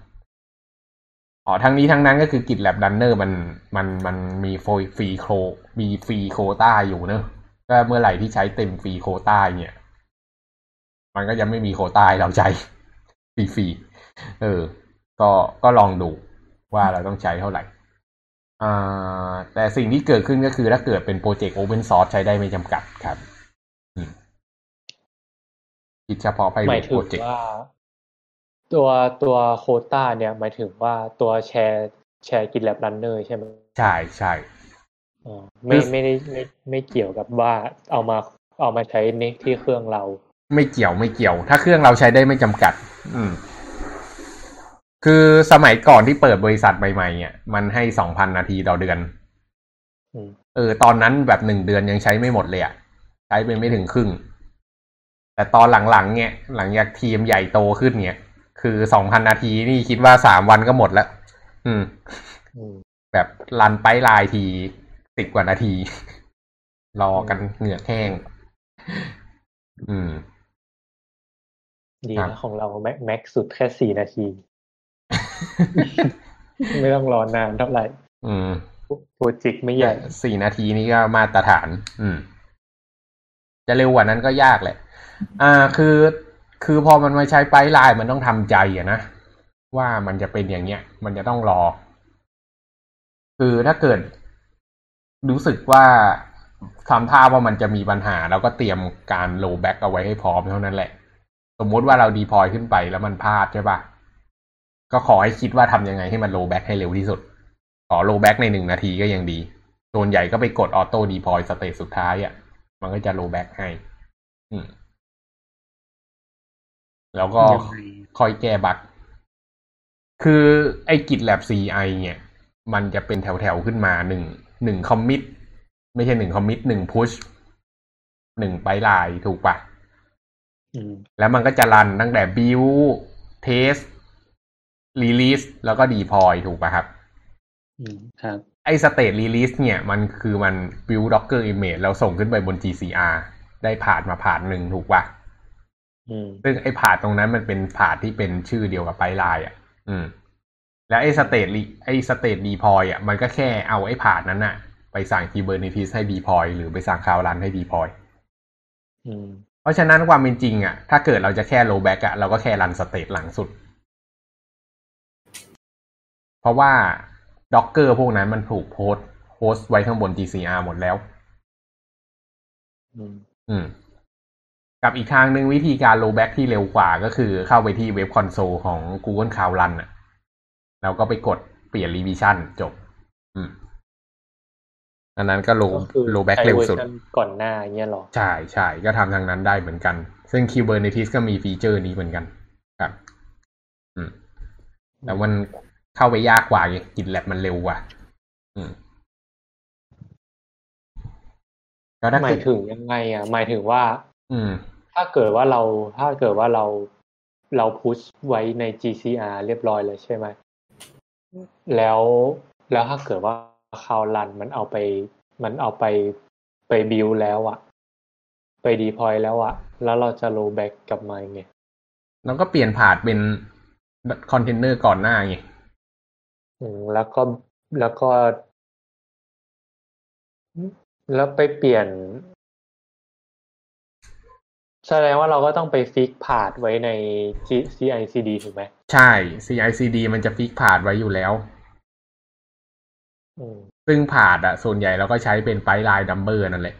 อ๋อทั้งนี้ทั้งนั้นก็คือ GitLab Runner มันมันมันมี free quo- มี free quota อยู่เนอะก็เมื่อไหร่ที่ใช้เต็ม free quota เนี่ย มันก็จะไม่มี quota ให้เราใช้ ฟรีฟรีๆเออ ก็ก็ลองดูว่าเราต้องใช้เท่าไหร่อ่าแต่สิ่งที่เกิดขึ้นก็คือถ้าเกิดเป็นโปรเจกต์โอเพนซอร์สใช้ได้ไม่จำกัดครับอืมคิดเฉพาะไปหมายถึโปงรเจกต์ว่าตัวตัวโควต้าเนี่ย หมายถึงว่าตัวแชร์แชร์กินแลบรันเนอร์ใช่ไหมใช่ใช่อ๋อไม่ไม่ได้ไม่ไม่เกี่ยวกับว่าเอามาเอามาใช้ในที่เครื่องเรา ไม่เกี่ยวไม่เกี่ยว ถ้าเครื่องเราใช้ได้ไม่จำกัด อืม คือสมัยก่อนที่เปิดบริษัทใหม่ๆเนี่ยมันให้สองพันนาทีต่อเดือนอืมเออ ตอนนั้นแบบหนึ่งเดือนยังใช้ไม่หมดเลยอะใช้ไปไม่ถึงครึ่ง แต่ตอนหลังๆเนี่ย หลังจากทีมใหญ่โตขึ้นเนี่ย คือสองพันนาทีนี่คิดว่าสามวันก็หมดแล้วอืมอืมแบบรันไปลายทีสิบกว่านาที รอกันเหงื่อแห้ง อืม ดีครันะบของเราแม็กแม็กสุดแค่สี่นาที ไม่ต้องรอนานเท่าไหร่ อืมโปรเจกต์ไม่ใหญ่สี่นาทีนี้ก็มาตรฐาน อืม จะเร็วกว่านั้นก็ยากแหละ อ่า คือ คือพอมันมาใช้ไปลายมันต้องทำใจอะนะ ว่ามันจะเป็นอย่างเงี้ย มันจะต้องรอ คือถ้าเกิด รู้สึกว่าทำท่าว่ามันจะมีปัญหา แล้วก็เตรียมการ rollback เอาไว้ให้พร้อมเท่านั้นแหละ สมมุติว่าเรา deploy ขึ้นไปแล้วมันพลาดใช่ปะก็ขอให้คิดว่าทำยังไงให้มัน rollback ให้เร็วที่สุด ขอ rollback ในหนึ่งนาทีก็ยังดี ส่วนใหญ่ก็ไปกด auto deploy stage สุดท้ายอะ่ะ มันก็จะ rollback ให้ อืม แล้วก็ยังไงค่อยแก้ bug คือไอ้ GitLab CI เนี่ย มันจะเป็นแถวๆขึ้นมาหนึ่งหนึ่งคอมมิตไม่ใช่หนึ่งคอมมิตหนึ่งพุชหนึ่งไปไลน์ถูกปะอืม แล้วมันก็จะรันตั้งแต่ build test release แล้วก็ deploy ถูกปะครับอืมครับไอ้ state release เนี่ยมันคือมัน build docker image แล้วส่งขึ้นไปบน GCR ได้ผ่านมาผ่านหนึ่งถูกปะอืมซึ่งไอ้ผ่านตรงนั้นมันเป็นผ่านที่เป็นชื่อเดียวกับไปไลน์อะ อืม แล้วไอ้ state re- ไอ้ state deploy อะ มันก็แค่เอาไอ้ผ่านนั้นอะ ไปสั่ง Kubernetes ให้ deploy หรือไปสั่ง Cloud Run ให้ deploy อืมเพ ราะฉะนั้นความเป็นจริงอะถ้าเกิดเราจะแค่ rollback อะเราก็แค่รัน state หลังสุด เพราะว่า Docker พวกนั้นมันถูกโพสต์โพสต์ไว้ข้างบน GCR หมดแล้วอืมอืม กับอีกทางหนึ่งวิธีการ rollback ที่เร็วกว่าก็คือเข้าไปที่เว็บคอนโซลของ Google Cloud Run อะแล้วก็ไปกดเปลี่ยน revision จบอืม อันนั้นก็ roll ก็คือ rollback ใช้เร็วเวอร์สุดชันก่อนหน้าอย่างเงี้ยหรอ ใช่ใช่ก็ทำทางนั้นได้เหมือนกัน ซึ่ง Kubernetes ก็มีฟีเจอร์นี้เหมือนกัน ครับ อืมแต่มันเข้าไปยากกว่าไงกินแลบมันเร็วกว่า อืมก็ถ้าหมาเกิยดถึงยังไง อะ หมายถึงว่า อืม ถ้าเกิดว่าเราถ้าเกิดว่าเราเรา push ไว้ใน GCR เรียบร้อยเลยใช่ไหม แล้วแล้วถ้าเกิดว่า Cloud Run มันเอาไป มันเอาไปไปบิวแล้วอะไป deploy แล้วอะแล้วเราจะ rollback กลับมาไงแล้วก็เปลี่ยน path เป็นคอนเทนเนอร์ก่อนหน้าไงอืมแล้วก็แล้วก็ แล้วไปเปลี่ยน แสดงว่าเราก็ต้องไป fix path ไว้ใน G- CICD ถูกไหม ใช่ CICD มันจะ fix path ไว้อยู่แล้วอืม ซึ่ง path อะส่วนใหญ่เราก็ใช้เป็น pipeline number นั่นแหละ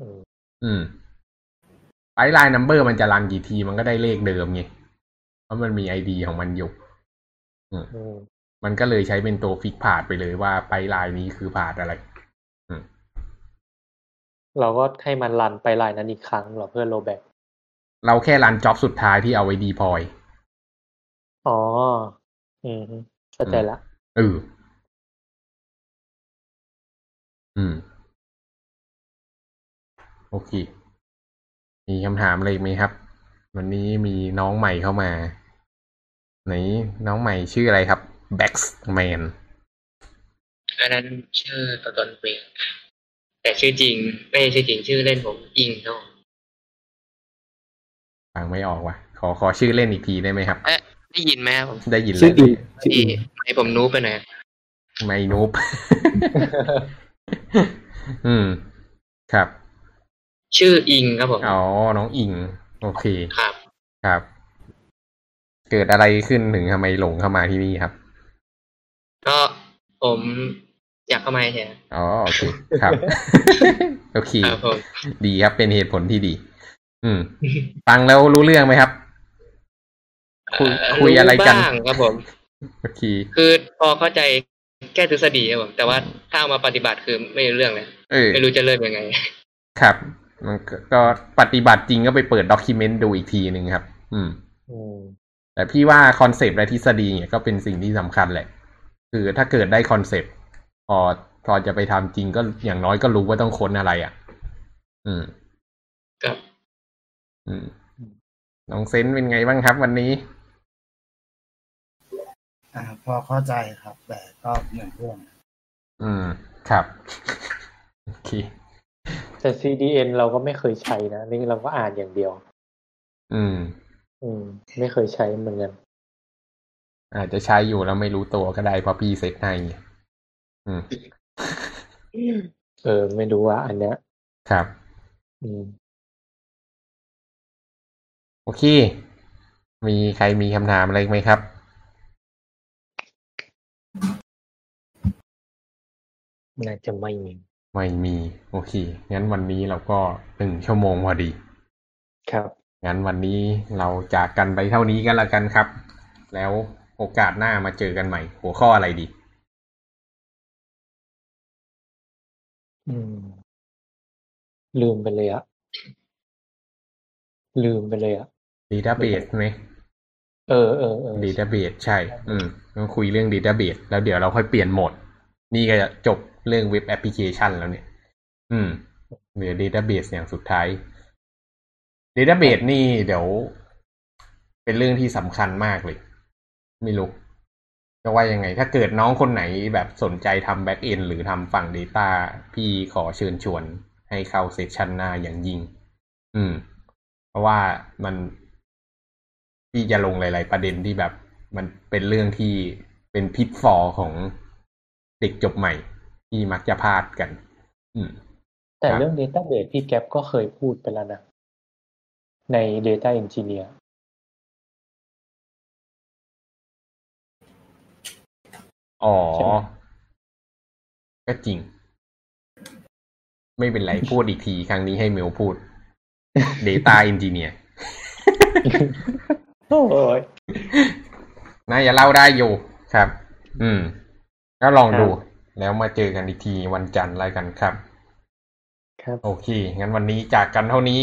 อืมอืมไปไ number มันจะ run กี่ทีมันก็ได้เลขเดิมไง เพราะมันมี ID ของมันอยู่อืมมันก็เลยใช้เป็นตัว fix path ไปเลยว่า pipeline นี้คือ path อะไรเราก็ให้มัน run pipeline นั้นอีกครั้งเหรอเพื่อ rollbackเราแค่ run job สุดท้ายที่เอาไว้ deploy อ๋อ อืมเข้าใจละ เออ อืม โอเค มีคำถามอะไรอีกไหมครับ วันนี้มีน้องใหม่เข้ามา ไหนน้องใหม่ชื่ออะไรครับ Baxman อันนั้นชื่อตัวตนเองแต่ชื่อจริง ไม่ใช่ชื่อจริงชื่อเล่นผมอิงครับผมฟังไม่ออกว่ะ ขอขอชื่อเล่นอีกทีได้ไหมครับ เอ๊ะ ได้ยินไหมครับผมได้ยินชื่อแล้วอิงชื่อที่อิงไม่ผมนูบไปหน่อยไม่นูบอืม ครับ ชื่ออิงครับผมอ๋อ น้องอิง โอเค ครับ ครับ เกิดอะไรขึ้นถึงทำไมหลงเข้ามาที่นี่ครับ ก็ผมอยากเข้ามาใช่อ๋อ โอเค ครับ โอเคครับผมดีครับ เป็นเหตุผลที่ดี อืม ฟังแล้วรู้เรื่องไหมครับ คุยเอ่อคุยอะไรกันบ้างครับผมโอเคคือพอเข้าใจแก้ทฤษฎีครับผมแต่ว่าถ้าเอามาปฏิบัติคือไม่รู้เรื่องเลยเออไม่รู้จะเริ่มยังไง ครับ มันก็ก็ปฏิบัติจริงก็ไปเปิด document ดูอีกทีหนึ่งครับ อืมอืมแต่พี่ว่าคอนเซปต์และทฤษฎีเนี่ยก็เป็นสิ่งที่สำคัญแหละ คือถ้าเกิดได้คอนเซปต์พอพอจะไปทำจริงก็อย่างน้อยก็รู้ว่าต้องค้นอะไรอะ อืมครับอืมน้องเซนเป็นไงบ้างครับวันนี้ อ่า พอเข้าใจครับ แต่ก็เหมือนเพื่อนอืม ครับโอเคแต่ CDN เราก็ไม่เคยใช้นะนี่เราก็อ่านอย่างเดียว อืม อืม ไม่เคยใช้เหมือนกันอาจจะใช้อยู่แล้วไม่รู้ตัวก็ได้เพราะพี่เซ็ตให้อืมเออ ไม่รู้ว่าอันเนี้ย ครับ อืม โอเค มีใครมีคำถามอะไรไหมครับ น่าจะไม่มี ไม่มี โอเค งั้นวันนี้เราก็หนึ่งชั่วโมงพอดี ครับ งั้นวันนี้เราจากกันไปเท่านี้กันละกันครับ แล้วโอกาสหน้ามาเจอกันใหม่ หัวข้ออะไรดี อืม ลืมไปเลยอะลืมไปเลยอะ Database ไหมเออเออเออ Database ใช่ อืมต้องคุยเรื่อง Database แล้วเดี๋ยวเราค่อยเปลี่ยนโหมด นี่ก็จะจบ เรื่องเว็บแอปพลิเคชันแล้วเนี่ย อืมเหลือ Database อย่างสุดท้าย Database นี่เดี๋ยว เป็นเรื่องที่สำคัญมากเลย ไม่รู้จะว่ายังไง ถ้าเกิดน้องคนไหนแบบสนใจทำ Back End หรือทำฝั่ง Data พี่ขอเชิญชวนให้เข้าเซสชันหน้าอย่างยิ่ง อืม เพราะว่ามันพี่จะลงหลาย ๆ ประเด็นที่แบบ มันเป็นเรื่องที่เป็นพิษฟอของเด็กจบใหม่ ที่มักจะพลาดกัน อืม แต่ครับเรื่อง Database พี่แก๊ปก็เคยพูดไปแล้วนะ ใน Data Engineer อ๋อใช่ไหมก็จริง ไม่เป็นไร พูดอีกที ครั้งนี้ให้เมลพูด Data Engineer โอ้ยน่าจะเล่าได้อยู่ครับ อืม ก็ลองดูครับ แล้วมาเจอกันอีกทีวันจันทร์อะไรกันครับ ครับ โอเค งั้นวันนี้จากกันเท่านี้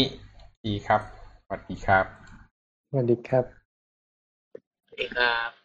ดีครับสวัสดีครับสวัสดีครับสวัสดีครับ